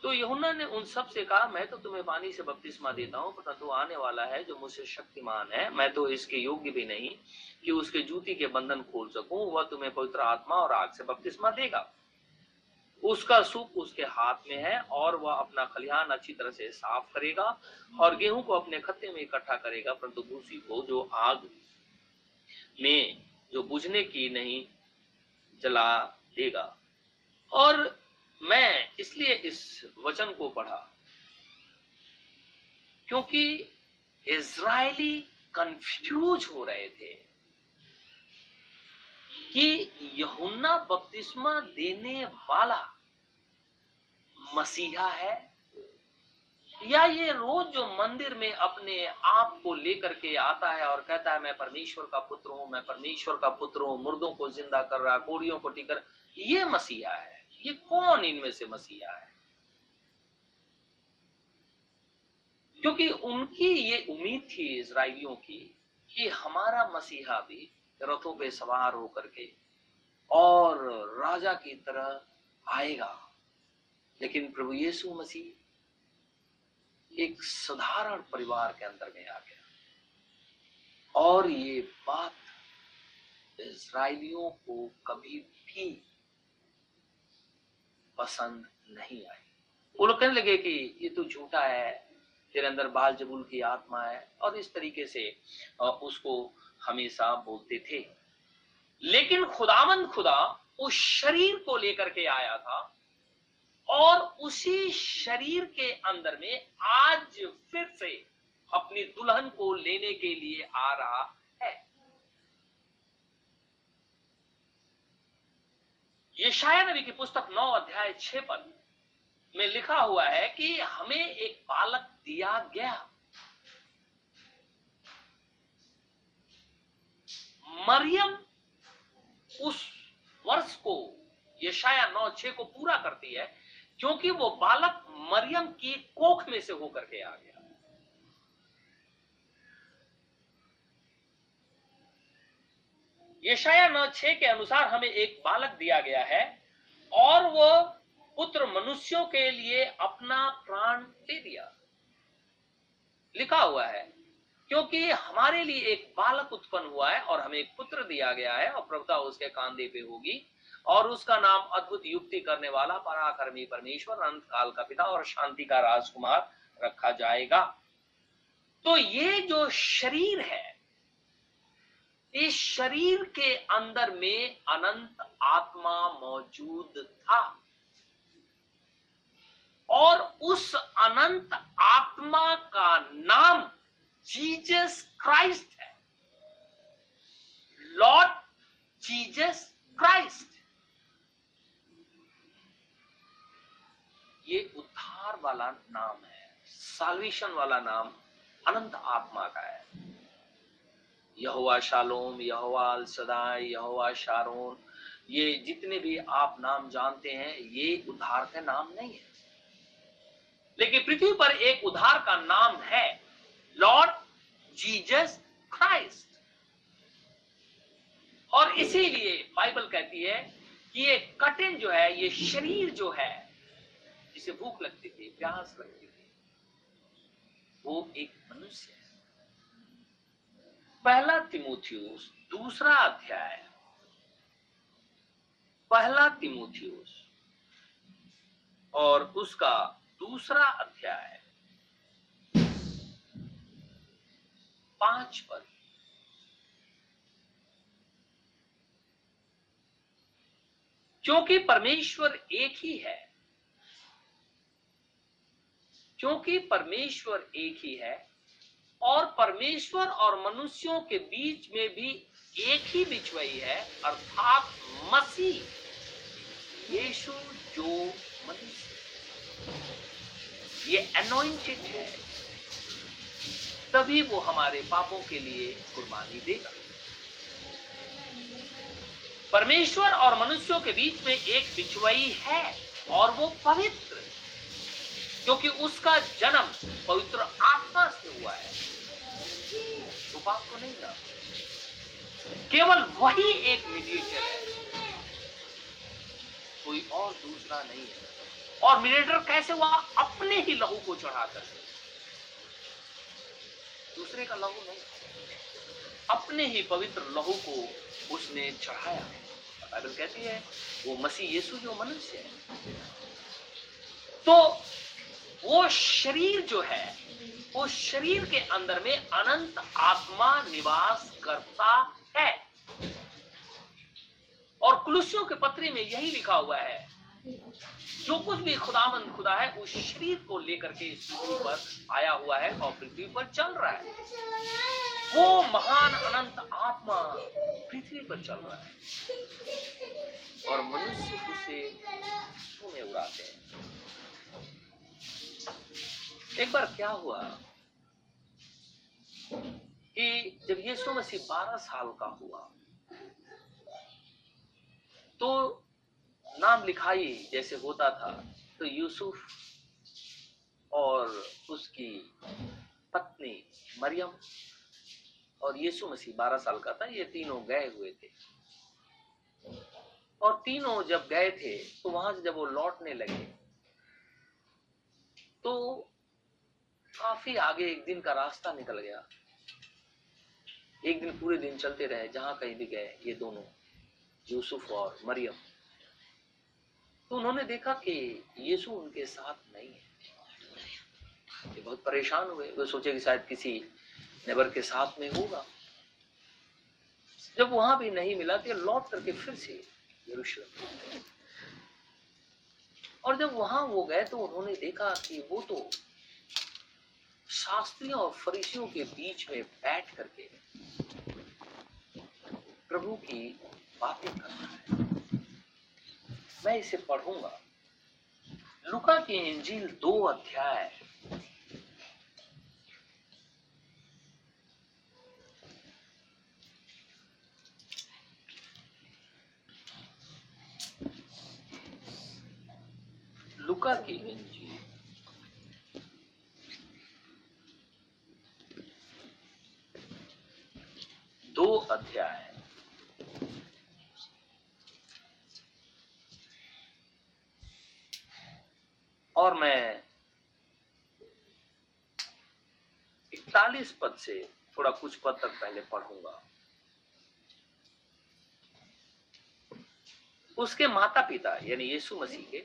तो यहुना ने उन सबसे कहा, मैं तो तुम्हें पानी से बपतिस्मा देता हूँ परंतु आने वाला है जो मुझसे शक्तिमान है। मैं तो इसके योग्य भी नहीं कि उसके जूती के बंधन खोल सकूँ, वह तुम्हें पवित्र आत्मा और आग से बपतिस्मा देगा। उसका सूप उसके हाथ में है और वह अपना खलिहान अच्छी तरह से साफ़ करेगा और गेहूँ को अपने खत्ते में इकट्ठा करेगा, परंतु भूसी को जो आग में, जो बुझने की नहीं जला देगा। और मैं इसलिए इस वचन को पढ़ा क्योंकि इज़राइली कंफ्यूज हो रहे थे कि यहुन्ना बपतिस्मा देने वाला मसीहा है या ये रोज जो मंदिर में अपने आप को लेकर के आता है और कहता है, मैं परमेश्वर का पुत्र हूँ, मैं परमेश्वर का पुत्र हूँ, मुर्दों को ज़िंदा कर रहा कोड़ियों को टिकर ये मसीहा है। ये कौन इनमें से मसीहा है? क्योंकि उनकी ये उम्मीद थी इसराइलियों की कि हमारा मसीहा भी रथों पे सवार होकर के और राजा की तरह आएगा। लेकिन प्रभु यीशु मसीह एक साधारण परिवार के अंदर में आ गया। और ये बात इसराइलियों को कभी भी पसंद नहीं आई वो लोग कहने लगे कि ये तो झूठा है, तेरे अंदर बाल जबूल की आत्मा है, और इस तरीके से उसको हमेशा बोलते थे। लेकिन खुदामंद खुदा उस शरीर को लेकर के आया था, और उसी शरीर के अंदर में आज फिर से अपनी दुल्हन को लेने के लिए आ रहा ये शायद नबी की पुस्तक नौ अध्याय छह पद में लिखा हुआ है कि हमें एक बालक दिया गया। मरियम उस वर्ष को, यशाया नौ छह को पूरा करती है, क्योंकि वो बालक मरियम की कोख में से होकर के आ गया। यशाया नौ छह के अनुसार हमें एक बालक दिया गया है और वो पुत्र मनुष्यों के लिए अपना प्राण दे दिया। लिखा हुआ है, क्योंकि हमारे लिए एक बालक उत्पन्न हुआ है और हमें एक पुत्र दिया गया है और प्रभुता उसके कांधे पे होगी और उसका नाम अद्भुत युक्ति करने वाला पराक्रमी परमेश्वर अंत काल का पिता और शांति का राजकुमार रखा जाएगा। तो ये जो शरीर है इस शरीर के अंदर में अनंत आत्मा मौजूद था। और उस अनंत आत्मा का नाम जीजस क्राइस्ट है। Lord Jesus Christ. ये उद्धार वाला नाम है साल्वेशन वाला नाम अनंत आत्मा का है। यहोवा शालोम, यहोवा सदाई यहोवा शारोन। ये जितने भी आप नाम जानते हैं, ये उद्धार का नाम नहीं है। लेकिन पृथ्वी पर एक उद्धार का नाम है लॉर्ड जीजस क्राइस्ट और इसीलिए बाइबल कहती है कि ये कठिन जो है, ये शरीर जो है, जिसे भूख लगती थी, प्यास लगती थी, वो एक मनुष्य है। पहला तिमोथियस, दूसरा अध्याय। पहला तिमोथियस और उसका दूसरा अध्याय। पाँच पद। क्योंकि परमेश्वर एक ही है, क्योंकि परमेश्वर एक ही है और परमेश्वर और मनुष्यों के बीच में भी एक ही बिछवई है, अर्थात मसीह। यीशु जो मनुष्य ये अनोइंटेड है। तभी वो हमारे पापों के लिए कुर्बानी देगा। परमेश्वर और मनुष्यों के बीच में एक बिछवई है और वो पवित्र, क्योंकि उसका जन्म पवित्र आत्मा से हुआ है। पाप को नहीं था। केवल वही एक मीडिएटर है। कोई और दूसरा नहीं है। और मीडिएटर कैसे हुआ अपने ही लहू को चढ़ाकर दूसरे का लहू नहीं। अपने ही पवित्र लहू को उसने चढ़ाया। बाइबल कहती है, वो मसीह यीशु जो मनुष्य है। तो वो शरीर जो है उस शरीर के अंदर में अनंत आत्मा निवास करता है। और कुलुसियों के पत्री में यही लिखा हुआ है, जो कुछ भी खुदामंद खुदा है, उस शरीर को लेकर के इस पृथ्वी पर आया हुआ है और पृथ्वी पर चल रहा है। वो महान अनंत आत्मा पृथ्वी पर चल रहा है। और मनुष्य उसे उड़ाते हैं। एक बार क्या हुआ कि जब यीशु मसीह बारह साल का हुआ तो नाम लिखाई जैसे होता था तो यूसुफ और उसकी पत्नी मरियम और यीशु मसीह बारह साल का था, ये तीनों गए हुए थे। और तीनों जब गए थे तो वहाँ से जब वो लौटने लगे तो काफ़ी आगे एक दिन का रास्ता निकल गया। एक दिन पूरे दिन चलते रहे, जहाँ कहीं भी गए, ये दोनों, यूसुफ और मरियम। तो उन्होंने देखा कि यीशु उनके साथ नहीं है। ये बहुत परेशान हुए। वो सोचे कि शायद किसी नेबर के साथ में होगा। जब वहाँ भी नहीं मिला तो लौट करके फिर से यरूशलेम। और जब वहाँ वो गए तो उन्होंने देखा कि वो तो शास्त्रियों और फरीसियों के बीच में बैठ करके प्रभु की बातें कर रहा है। मैं इसे पढ़ूँगा। लुका की इंजील दो अध्याय। लुका की इंजील दो अध्याय। और मैं इकतालीस पद से थोड़ा कुछ पद तक पहले पढ़ूँगा। उसके माता पिता यानी यीशु मसीह के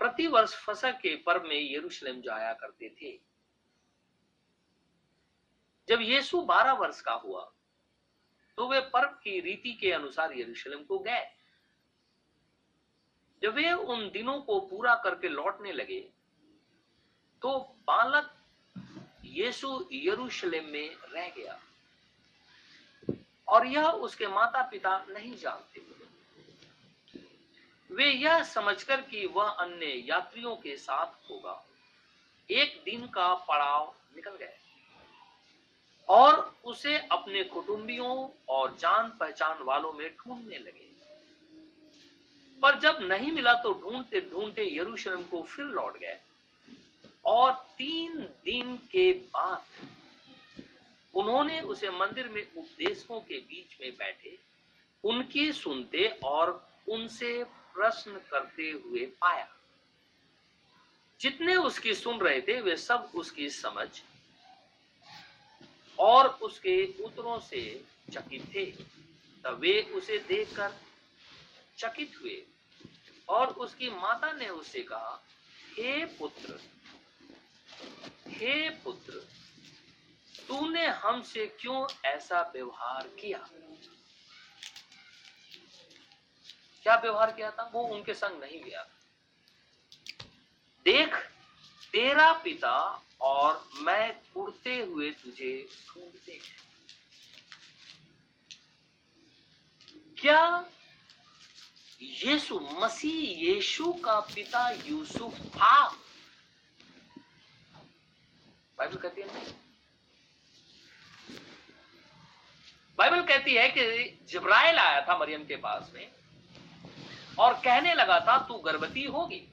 प्रति वर्ष फसक के पर्व में यरूशलेम जाया करते थे। जब यीशु बारह वर्ष का हुआ तो वे पर्व की रीति के अनुसार यरूशलेम को गए। जब वे उन दिनों को पूरा करके लौटने लगे तो बालक यीशु यरूशलेम में रह गया। और यह उसके माता पिता नहीं जानते। वे यह समझकर कि वह अन्य यात्रियों के साथ होगा। एक दिन का पड़ाव निकल गए और उसे अपने कुटुंबियों और जान पहचान वालों में ढूँढने लगे। पर जब नहीं मिला तो ढूंढते ढूंढते यरूशलेम को फिर लौट गए। और तीन दिन के बाद उन्होंने उसे मंदिर में उपदेशकों के बीच में बैठे, उनकी सुनते और उनसे प्रश्न करते हुए पाया। जितने उसकी सुन रहे थे, वे सब उसकी समझ और उसके उत्तरों से चकित थे। तब वे उसे देखकर चकित हुए और उसकी माता ने उसे कहा, हे पुत्र हे पुत्र, तूने हमसे क्यों ऐसा व्यवहार किया? क्या व्यवहार किया था? वो उनके संग नहीं गया। देख तेरा पिता और मैं उड़ते हुए तुझे ढूंढते हैं। क्या यीशु मसीह यीशु का पिता यूसुफ था? बाइबल कहती है नहीं बाइबल कहती है कि जबराइल आया था मरियम के पास में और कहने लगा था, तू गर्भवती होगी।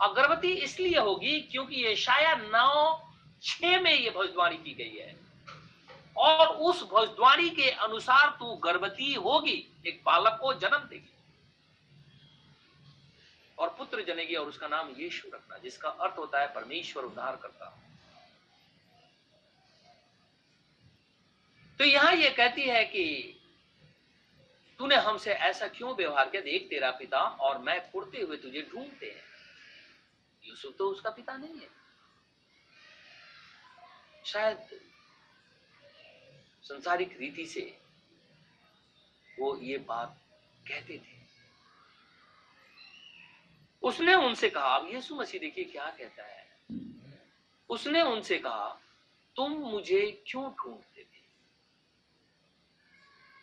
और गर्भवती इसलिए होगी क्योंकि ये शायद नौ छ में ये भविष्यवाणी की गई है। और उस भविष्यवाणी के अनुसार तू गर्भवती होगी, एक बालक को जन्म देगी। और पुत्र जनेगी और उसका नाम यीशु रखना, जिसका अर्थ होता है परमेश्वर उद्धार करता। तो यहाँ ये कहती है कि तूने हमसे ऐसा क्यों व्यवहार किया? देख तेरा पिता और मैं उड़ते हुए तुझे ढूंढते हैं। यूसुफ तो उसका पिता नहीं है। शायद संसारिक रीति से वो ये बात कहते थे। उसने उनसे कहा, अब यीशु मसीह देखिए क्या कहता है। उसने उनसे कहा, तुम मुझे क्यों ढूंढते थे?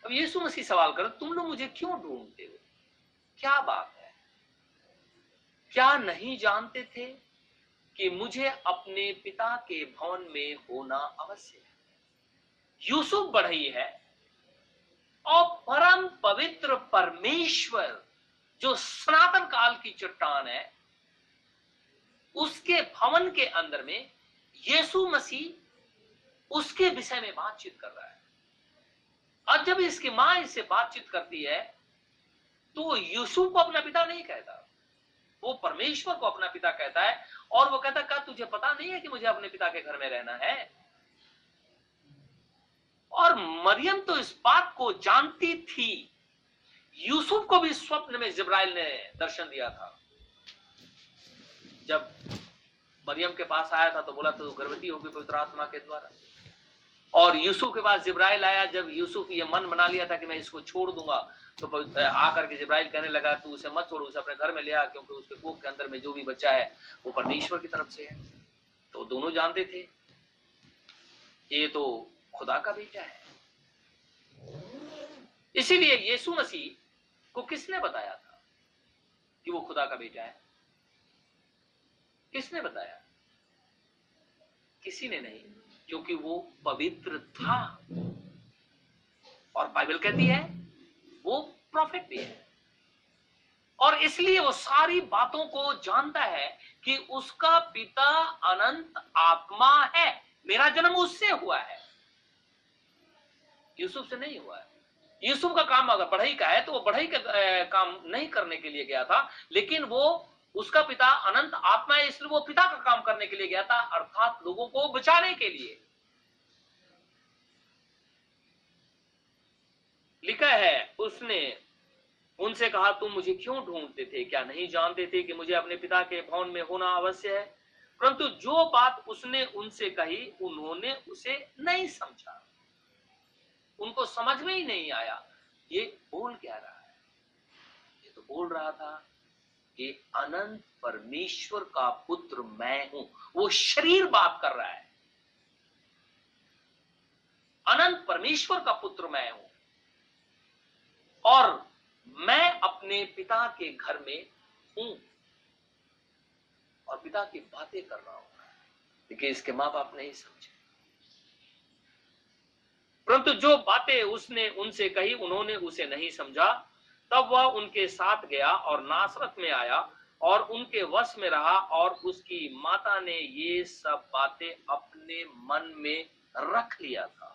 अब यीशु मसीह सवाल कर, तुम लोग मुझे क्यों ढूंढते हो? क्या बात है? क्या नहीं जानते थे कि मुझे अपने पिता के भवन में होना अवश्य है? यूसुफ बढ़ई है और परम पवित्र परमेश्वर जो सनातन काल की चट्टान है, उसके भवन के अंदर में यीशु मसीह उसके विषय में बातचीत कर रहा है। और जब इसकी माँ इससे बातचीत करती है तो यूसुफ को अपना पिता नहीं कहता। वो परमेश्वर को अपना पिता कहता है और वो कहता क्या तुझे पता नहीं है कि मुझे अपने पिता के घर में रहना है? और मरियम तो इस बात को जानती थी। यूसुफ को भी स्वप्न में जिब्राइल ने दर्शन दिया था। जब मरियम के पास आया था तो बोला तो गर्भवती होगी पवित्र आत्मा के द्वारा? और यूसुफ के पास जिब्राइल आया, जब यूसुफ ये मन बना लिया था कि मैं इसको छोड़ दूँगा तो आकर के जिब्राइल कहने लगा, तू उसे मत छोड़, उसे अपने घर में ले आ, क्योंकि उसके कोख के अंदर में जो भी बच्चा है, वो परमेश्वर की तरफ़ से है। तो दोनों जानते थे। ये तो खुदा का बेटा है। इसीलिए यीशु मसीह को किसने बताया था कि वो खुदा का बेटा है? किसने बताया? किसी ने नहीं। क्योंकि वो पवित्र था। और बाइबल कहती है, वो प्रॉफिट भी है। और इसलिए वो सारी बातों को जानता है कि उसका पिता अनंत आत्मा है। मेरा जन्म उससे हुआ है। यूसुफ से नहीं हुआ है। यूसुफ का काम अगर बढ़ाई का है तो वो बढ़ाई का काम नहीं करने के लिए गया था, लेकिन वो उसका पिता अनंत आत्मा है, इसलिए वो पिता का काम करने के लिए गया था, अर्थात लोगों को बचाने के लिए। लिखा है, उसने उनसे कहा, तुम मुझे क्यों ढूंढते थे? क्या नहीं जानते थे कि मुझे अपने पिता के भवन में होना अवश्य है? परंतु जो बात उसने उनसे कही, उन्होंने उसे नहीं समझा। उनको समझ में ही नहीं आया। ये बोल क्या रहा है? ये तो बोल रहा था। कि अनंत परमेश्वर का पुत्र मैं हूँ। वो शरीर बात कर रहा है। अनंत परमेश्वर का पुत्र मैं हूँ। और मैं अपने पिता के घर में हूँ। और पिता की बातें कर रहा हूँ लेकिन इसके माँ बाप नहीं समझे। परंतु जो बातें उसने उनसे कही, उन्होंने उसे नहीं समझा। तब वह उनके साथ गया और नासरत में आया और उनके वश में रहा और उसकी माता ने ये सब बातें अपने मन में रख लिया था।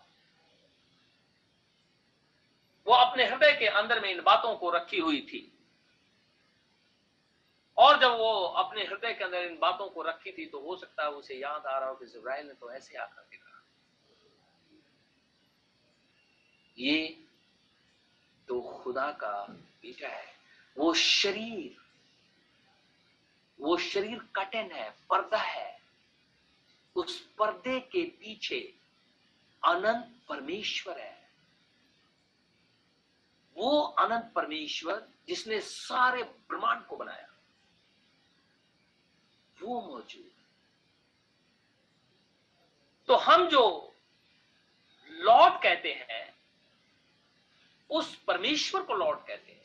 वो अपने हृदय के अंदर में इन बातों को रखी हुई थी। और जब वो अपने हृदय के अंदर इन बातों को रखी थी तो हो सकता है उसे याद आ रहा हो कि जिब्राइल ने तो ऐसे आकर के कहा। ये तो खुदा का बेटा है। वो शरीर वो शरीर कटन है, पर्दा है। उस पर्दे के पीछे अनंत परमेश्वर है। वो अनंत परमेश्वर जिसने सारे ब्रह्मांड को बनाया, वो मौजूद तो हम जो लॉर्ड कहते हैं, उस परमेश्वर को लॉर्ड कहते हैं।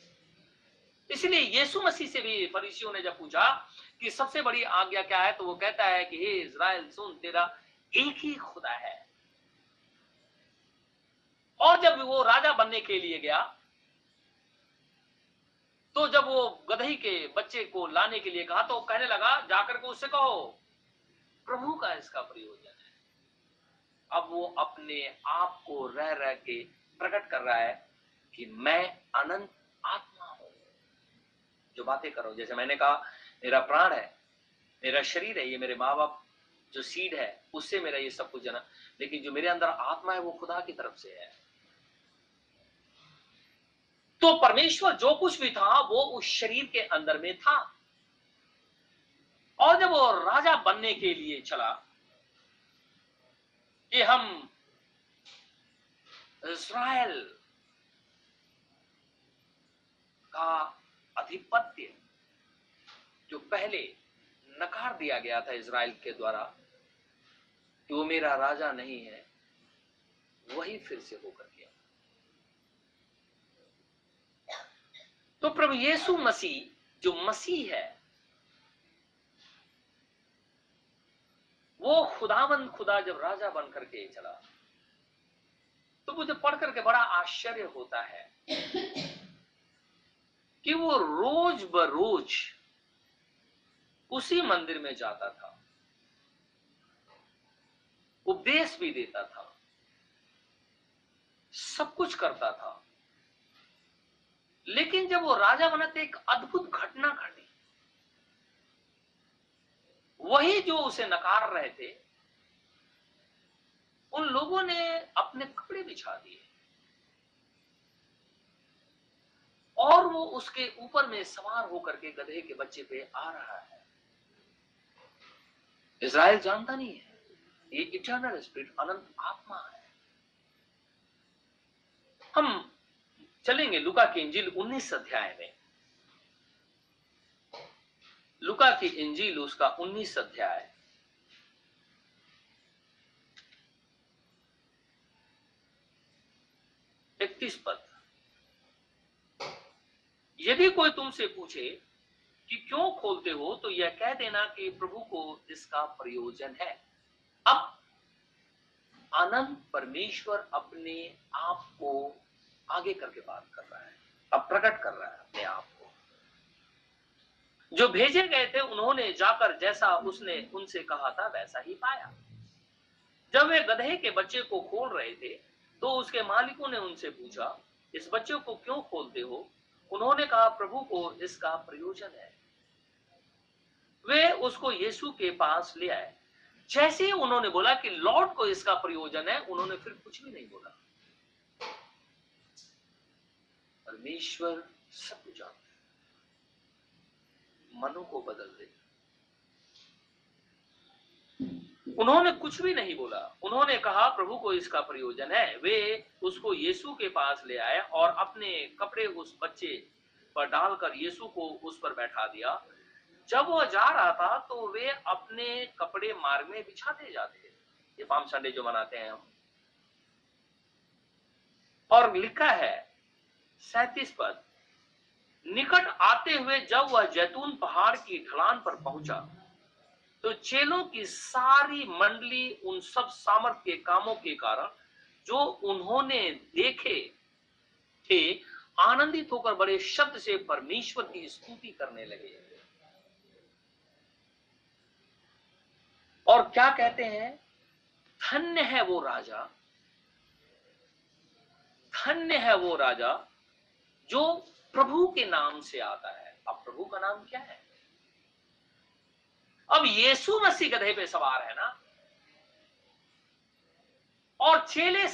इसलिए यीशु मसीह से भी फरीसियों ने जब पूछा कि सबसे बड़ी आज्ञा क्या है तो वो कहता है कि, हे इज़राइल, सुन, तेरा एक ही खुदा है। और जब वो राजा बनने के लिए गया तो जब वो गधई के बच्चे को लाने के लिए कहा तो कहने लगा, जाकर के उससे कहो, प्रभु का इसका प्रयोजन है। अब वो अपने आप को रह रह के प्रकट कर रहा है कि मैं अनंत जो बातें करो जैसे मैंने कहा, मेरा प्राण है, मेरा शरीर है, ये मेरे माँ बाप जो सीड है, उससे मेरा ये सब कुछ जना। लेकिन जो मेरे अंदर आत्मा है, वो खुदा की तरफ़ से है। तो परमेश्वर जो कुछ भी था, वो उस शरीर के अंदर में था। और जब वो राजा बनने के लिए चला, कि हम इसराइल का अधिपत्य जो पहले नकार दिया गया था इसराइल के द्वारा कि वो मेरा राजा नहीं है, वही फिर से होकर गया तो प्रभु यीशु मसीह, जो मसीह है, वो खुदावन खुदा जब राजा बन करके चला तो मुझे पढ़ करके बड़ा आश्चर्य होता है कि वो रोज बरोज उसी मंदिर में जाता था। उपदेश भी देता था। सब कुछ करता था। लेकिन जब वो राजा बना तो एक अद्भुत घटना घटी। वही जो उसे नकार रहे थे, उन लोगों ने अपने कपड़े बिछा दिए। और वो उसके ऊपर में सवार होकर के गधे के बच्चे पे आ रहा है। इसराइल जानता नहीं है। ये इटर्नल स्पिरिट अनंत आत्मा है। हम चलेंगे लुका की इंजिल 19 अध्याय में। लुका की इंजिल उसका 19 अध्याय। इकतीस पद। यदि कोई तुमसे पूछे कि क्यों खोलते हो तो यह कह देना कि प्रभु को इसका प्रयोजन है। अब अनंत परमेश्वर अपने आप को आगे करके बात कर रहा है, अब प्रकट कर रहा है अपने आप को। जो भेजे गए थे, उन्होंने जाकर जैसा उसने उनसे कहा था, वैसा ही पाया। जब वे गधे के बच्चे को खोल रहे थे तो उसके मालिकों ने उनसे पूछा, इस बच्चे को क्यों खोलते हो? उन्होंने कहा, प्रभु को इसका प्रयोजन है। वे उसको यीशु के पास ले आए। जैसे ही उन्होंने बोला कि लॉर्ड को इसका प्रयोजन है, उन्होंने फिर कुछ भी नहीं बोला। परमेश्वर सब कुछ जानते मनो को बदल दे। उन्होंने कुछ भी नहीं बोला। उन्होंने कहा, प्रभु को इसका प्रयोजन है। वे उसको यीशु के पास ले आए और अपने कपड़े उस बच्चे पर डालकर यीशु को उस पर बैठा दिया। जब वह जा रहा था तो वे अपने कपड़े मार्ग में बिछाते जाते ये पाम संडे जो मनाते हैं हम। और लिखा है, सैतीस पद। निकट आते हुए जब वह जैतून पहाड़ की ढलान पर पहुँचा तो चेलों की सारी मंडली उन सब सामर्थ के कामों के कारण जो उन्होंने देखे थे, आनंदित होकर बड़े शब्द से परमेश्वर की स्तुति करने लगे। और क्या कहते हैं? धन्य है वो राजा। धन्य है वो राजा जो प्रभु के नाम से आता है। अब प्रभु का नाम क्या है? अब यीशु मसीह गधे पे सवार है ना। और चेले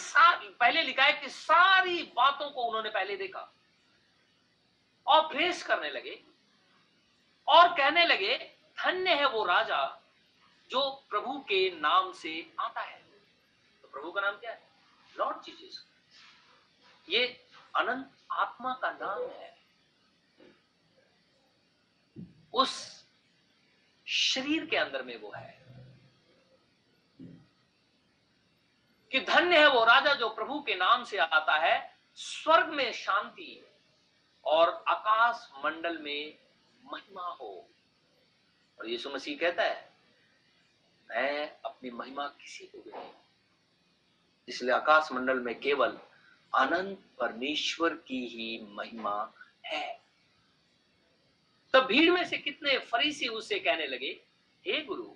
पहले लिखा है कि सारी बातों को उन्होंने पहले देखा और प्रेस करने लगे और कहने लगे, धन्य है वो राजा जो प्रभु के नाम से आता है। तो प्रभु का नाम क्या है? लॉर्ड जीसस ये अनंत आत्मा का नाम है। उस शरीर के अंदर में वो है। कि धन्य है वो राजा जो प्रभु के नाम से आता है, स्वर्ग में शांति और आकाश मंडल में महिमा हो। और यीशु मसीह कहता है, मैं अपनी महिमा किसी को भी इसलिए आकाश मंडल में केवल अनंत परमेश्वर की ही महिमा है। तब भीड़ में से कितने फरीसी उससे कहने लगे, हे गुरु।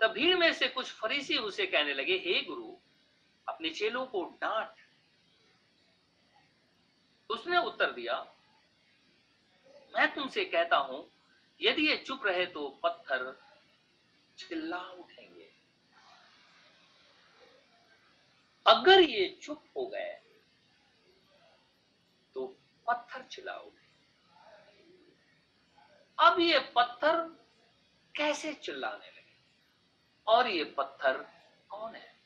तब भीड़ में से कुछ फरीसी उसे कहने लगे, हे गुरु, अपने चेलों को डांट। उसने उत्तर दिया, मैं तुमसे कहता हूँ, यदि ये चुप रहे तो पत्थर चिल्ला उठेंगे। अगर ये चुप हो गए तो पत्थर चिल्लाओगे। अब ये पत्थर कैसे चिल्लाने लगे? और ये पत्थर कौन है?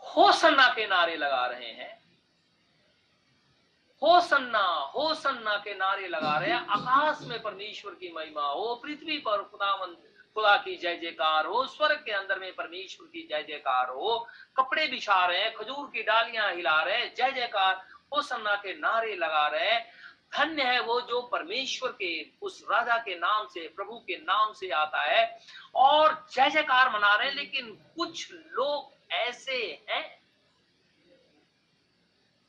होसन्ना के नारे लगा रहे हैं। हो सन्ना हो सन्ना के नारे लगा रहे हैं। आकाश में परमेश्वर की महिमा हो, पृथ्वी पर खुदावन खुदा की जय जयकार हो स्वर्ग के अंदर में परमेश्वर की जय जयकार। हो कपड़े बिछा रहे हैं खजूर की डालियाँ हिला रहे हैं जय जयकार हो सन्ना के नारे लगा रहे। हैं धन्य है वो जो परमेश्वर के, उस राजा के नाम से, प्रभु के नाम से आता है। और जय जयकार मना रहे हैं लेकिन कुछ लोग ऐसे हैं,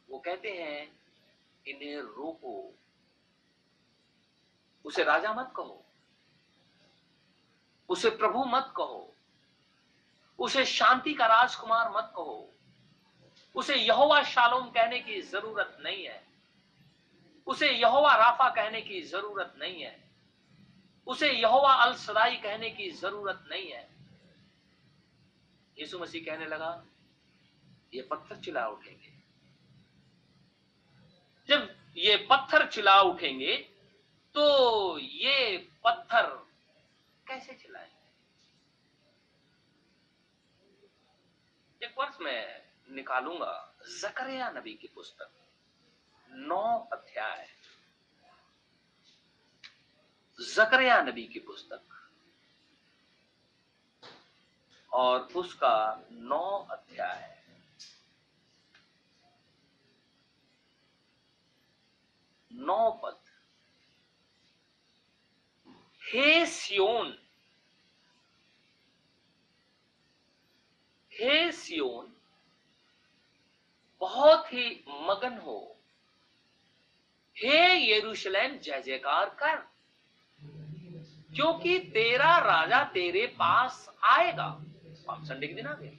वो कहते हैं, इन्हें रोको। उसे राजा मत कहो। उसे प्रभु मत कहो। उसे शांति का राजकुमार मत कहो। उसे यहोवा शालोम कहने की ज़रूरत नहीं है। उसे यहोवा राफा कहने की ज़रूरत नहीं है। उसे यहोवा अल सदाई कहने की ज़रूरत नहीं है। यीशु मसीह कहने लगा, ये पत्थर चिल्ला उठेंगे। जब ये पत्थर चिल्ला उठेंगे तो ये पत्थर कैसे चिल्लाएँगे एक वर्ष में निकालूँगा जकरिया नबी की पुस्तक। नौ अध्याय। जकरिया नबी की पुस्तक। और उसका नौ अध्याय। नौ पद। हे सियोन हे सियोन बहुत ही मगन हो। हे यरूशलेम, जय जयकार कर। क्योंकि तेरा राजा तेरे पास आएगा। पाप संडे के दिन आ गए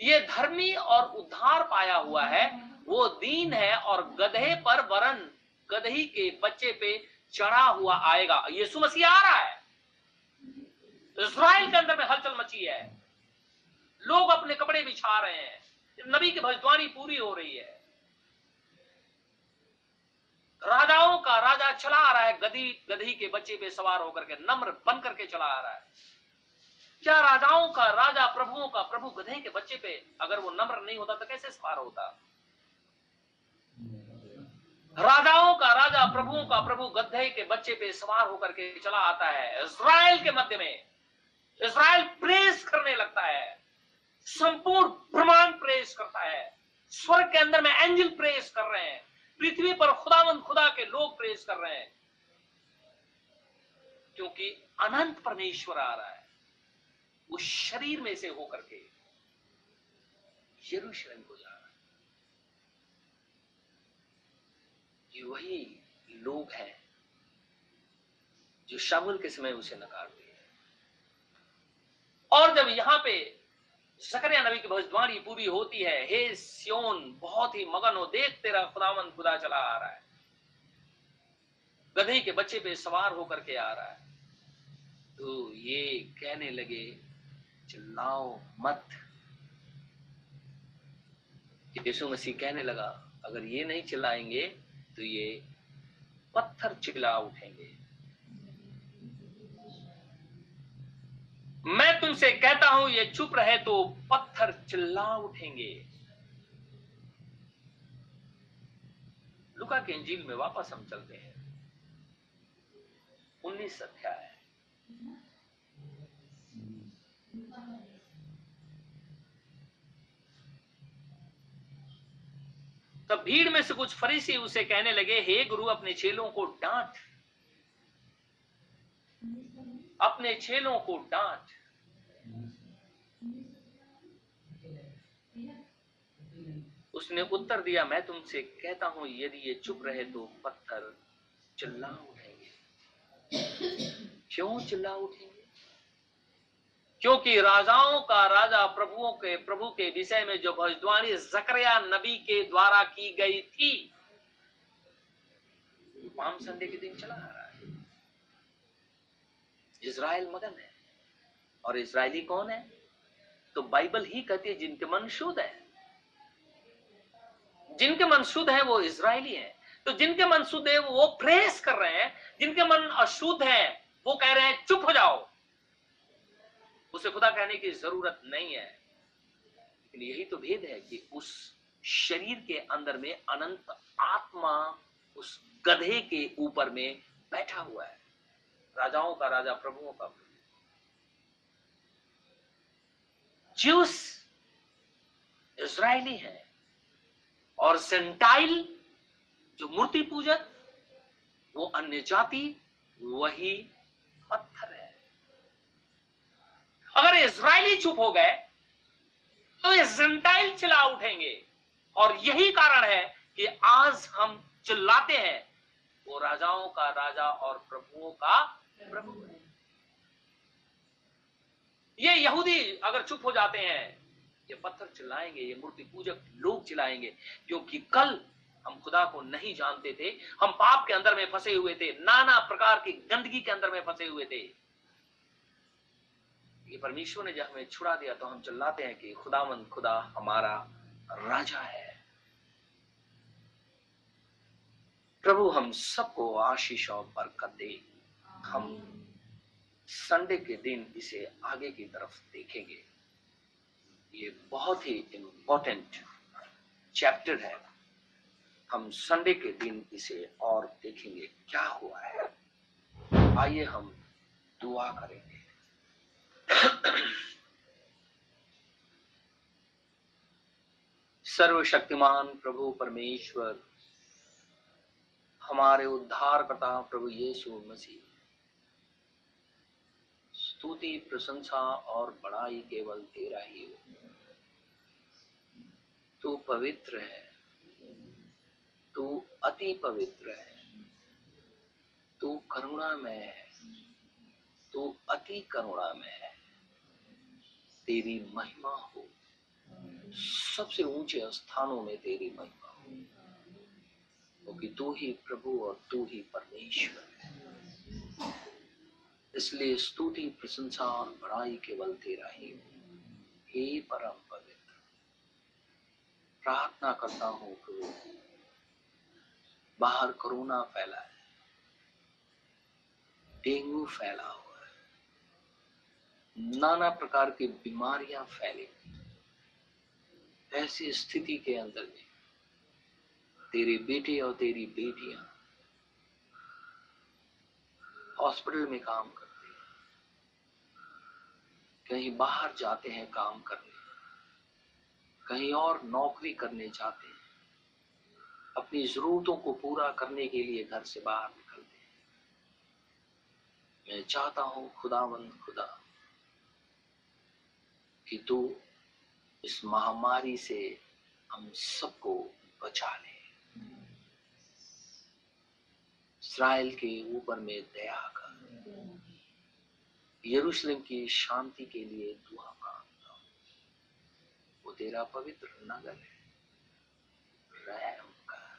ये धर्मी और उद्धार पाया हुआ है। वो दीन है और गधे पर वरन गधही के बच्चे पे चढ़ा हुआ आएगा। यीशु मसीह आ रहा है। इसराइल के अंदर में हलचल मची है। लोग अपने कपड़े बिछा रहे हैं। नबी की भविष्यवाणी पूरी हो रही है। राजाओं का राजा चला आ रहा है। गधी गधी के बच्चे पे सवार होकर के, नम्र बन करके चला आ रहा है। क्या राजाओं का, राजा प्रभुओं का, प्रभु गधे के बच्चे पे अगर वो नम्र नहीं होता तो कैसे सवार होता? राजाओं का, राजा प्रभुओं का, प्रभु गधे के बच्चे पे सवार होकर के चला आता है। इसराइल के मध्य में। इसराइल प्रेस करने लगता है। संपूर्ण ब्रह्मांड प्रेस करता है। स्वर्ग के अंदर में एंजल प्रेस कर रहे हैं। पृथ्वी पर खुदावंद खुदा के लोग प्रेस कर रहे हैं। क्योंकि अनंत परमेश्वर आ रहा है। उस शरीर में से होकर के यरूशलेम को जा रहा है ये वही लोग हैं जो शामुल के समय उसे नकार दिए और जब यहाँ पे सकरिया नबी की भविष्यवाणी पूरी होती है, हे सियोन, बहुत ही मगन हो, देख तेरा खुदावन खुदा चला आ रहा है। गधे के बच्चे पे सवार होकर के आ रहा है। तो ये कहने लगे, चिल्लाओ मत। यीशु मसीह कहने लगा, अगर ये नहीं चिल्लाएँगे तो ये पत्थर चिल्ला उठेंगे। मैं तुमसे कहता हूँ, ये चुप रहे तो पत्थर चिल्ला उठेंगे। लुका के इंजील में वापस हम चलते हैं। उन्नीस अध्याय। तब भीड़ में से कुछ फरीसी उसे कहने लगे, हे गुरु, अपने चेलों को डांट। अपने चेलों को डांट। उसने उत्तर दिया, मैं तुमसे कहता हूँ, यदि ये चुप रहे तो पत्थर चिल्ला उठेंगे। क्यों चिल्ला उठेंगे? क्योंकि राजाओं का राजा प्रभुओं के, प्रभु के विषय में जो भविष्यवाणी जकरिया नबी के द्वारा की गई थी, पाम संडे के दिन चला आ रहा है। इसराइल मगन है। और इसराइली कौन है? तो बाइबल ही कहती है, जिनके मन शुद्ध है। जिनके मन शुद्ध है, वो इसराइली है। तो जिनके मन शुद्ध है, वो प्रेस कर रहे हैं। जिनके मन अशुद्ध है, वो कह रहे हैं, चुप हो जाओ। उसे खुदा कहने की ज़रूरत नहीं है। लेकिन यही तो भेद है कि उस शरीर के अंदर में अनंत आत्मा उस गधे के ऊपर में बैठा हुआ है। राजाओं का राजा, प्रभुओं का ज्यूस इसराइली है और सेंटाइल जो मूर्ति पूजक, वो अन्य जाति, वही पत्थर अगर इसराइली चुप हो गए तो ये सेंटाइल चिल्ला उठेंगे। और यही कारण है कि आज हम चिल्लाते हैं, वो राजाओं का राजा और प्रभुओं का प्रभु। ये यहूदी अगर चुप हो जाते हैं, ये पत्थर चिल्लाएँगे, ये मूर्ति पूजक लोग चिल्लाएँगे, क्योंकि कल हम खुदा को नहीं जानते थे, हम पाप के अंदर में फंसे हुए थे, नाना प्रकार की गंदगी के अंदर में फंसे हुए थे। ये परमेश्वर ने जब हमें छुड़ा दिया तो हम चिल्लाते हैं कि खुदावंद खुदा हमारा राजा है। प्रभु, हम सबको आशीष और बरकत दे। हम संडे के दिन इसे आगे की तरफ़ देखेंगे। ये बहुत ही इंपॉर्टेंट चैप्टर है। हम संडे के दिन इसे और देखेंगे, क्या हुआ है। आइए हम दुआ करेंगे। सर्वशक्तिमान प्रभु परमेश्वर, हमारे उद्धार करता प्रभु यीशु मसीह। स्तुति, प्रशंसा और बड़ाई केवल तेरा ही हो। तू पवित्र है। तू अति पवित्र है। तू करुणामय है। तू अति करुणामय है। तेरी महिमा हो। सबसे ऊँचे स्थानों में तेरी महिमा हो। क्योंकि तू ही प्रभु और तू ही परमेश्वर इसलिए स्तुति, प्रशंसा और बड़ाई केवल तेरा ही। हे परम पवित्र, प्रार्थना करता हूँ प्रभु, बाहर कोरोना फैला है, डेंगू फैला है। नाना प्रकार की बीमारियाँ फैली। ऐसी स्थिति के अंदर में तेरे बेटे और तेरी बेटियाँ हॉस्पिटल में काम कर कहीं बाहर जाते हैं काम करने। कहीं और नौकरी करने जाते हैं। अपनी जरूरतों को पूरा करने के लिए घर से बाहर निकलते हैं। मैं चाहता हूँ खुदावंद खुदा। कि तू इस महामारी से हम सबको बचा ले। इसराइल के ऊपर में दया कर। यरूशलेम की शांति के लिए दुआ माँगता हूँ। वो तेरा पवित्र नगर है। रहम कर।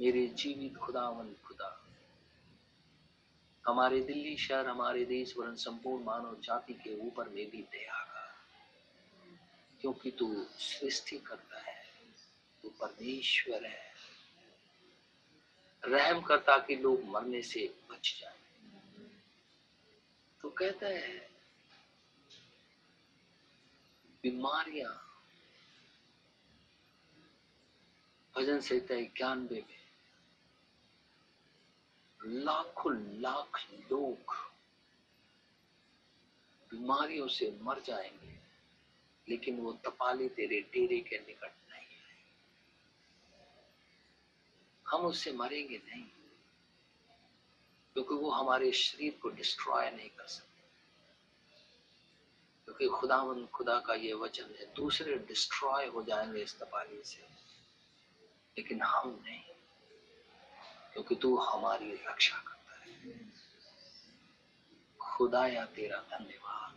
मेरे जीवित खुदावन खुदा हमारे दिल्ली शहर, हमारे देश वरन संपूर्ण मानव जाति के ऊपर में भी दया कर क्योंकि तू सृष्टि करता है, तू परमेश्वर है। रहम करता कि लोग मरने से बच जाए। तो कहता है, बीमारियाँ, भजन संहिता इक्यानवे में लाखों लाख लोग बीमारियों से मर जाएँगे, लेकिन वो तपाली तेरे डेरे के निकट नहीं है। हम उससे मरेंगे नहीं, क्योंकि वो हमारे शरीर को डिस्ट्रॉय नहीं कर सकते। क्योंकि खुदावन, खुदा का ये वचन है, दूसरे डिस्ट्रॉय हो जाएँगे इस तपाली से, लेकिन हम नहीं। क्योंकि तू हमारी रक्षा करता है। खुदा या तेरा धन्यवाद।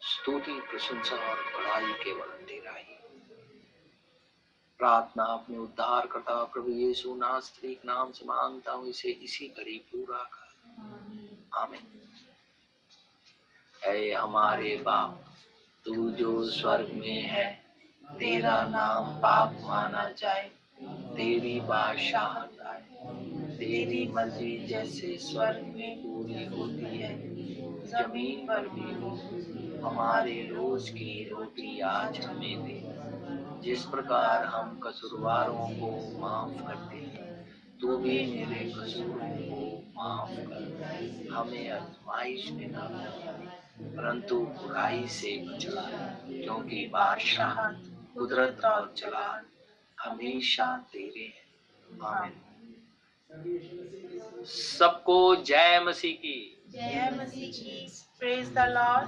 स्तुति, प्रशंसा और बड़ाई केवल तेरा ही। प्रार्थना अपने उद्धार करता प्रभु यीशु नास्तिक नाम से माँगता हूँ, इसे इसी घड़ी पूरा कर। आमीन। ऐ हमारे बाप, तू जो स्वर्ग में है, तेरा नाम पाप माना जाए। तेरी बादशाहत तेरी मर्ज़ी जैसे स्वर्ग में पूरी होती है। ज़मीन पर भी हो हमारे रोज की रोटी आज हमें दे जिस प्रकार हम कसूरवारों को माफ़ करते हैं, तू भी मेरे कसूरों को माफ़ कर हमें आजमाइश में न परंतु बुराई से बचला क्योंकि बादशाह कुदरत और चला हमेशा तेरे हैं। सबको जय मसीह की। जय मसीह की। Praise the lord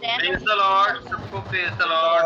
praise the lord सबको प्रेज द Lord.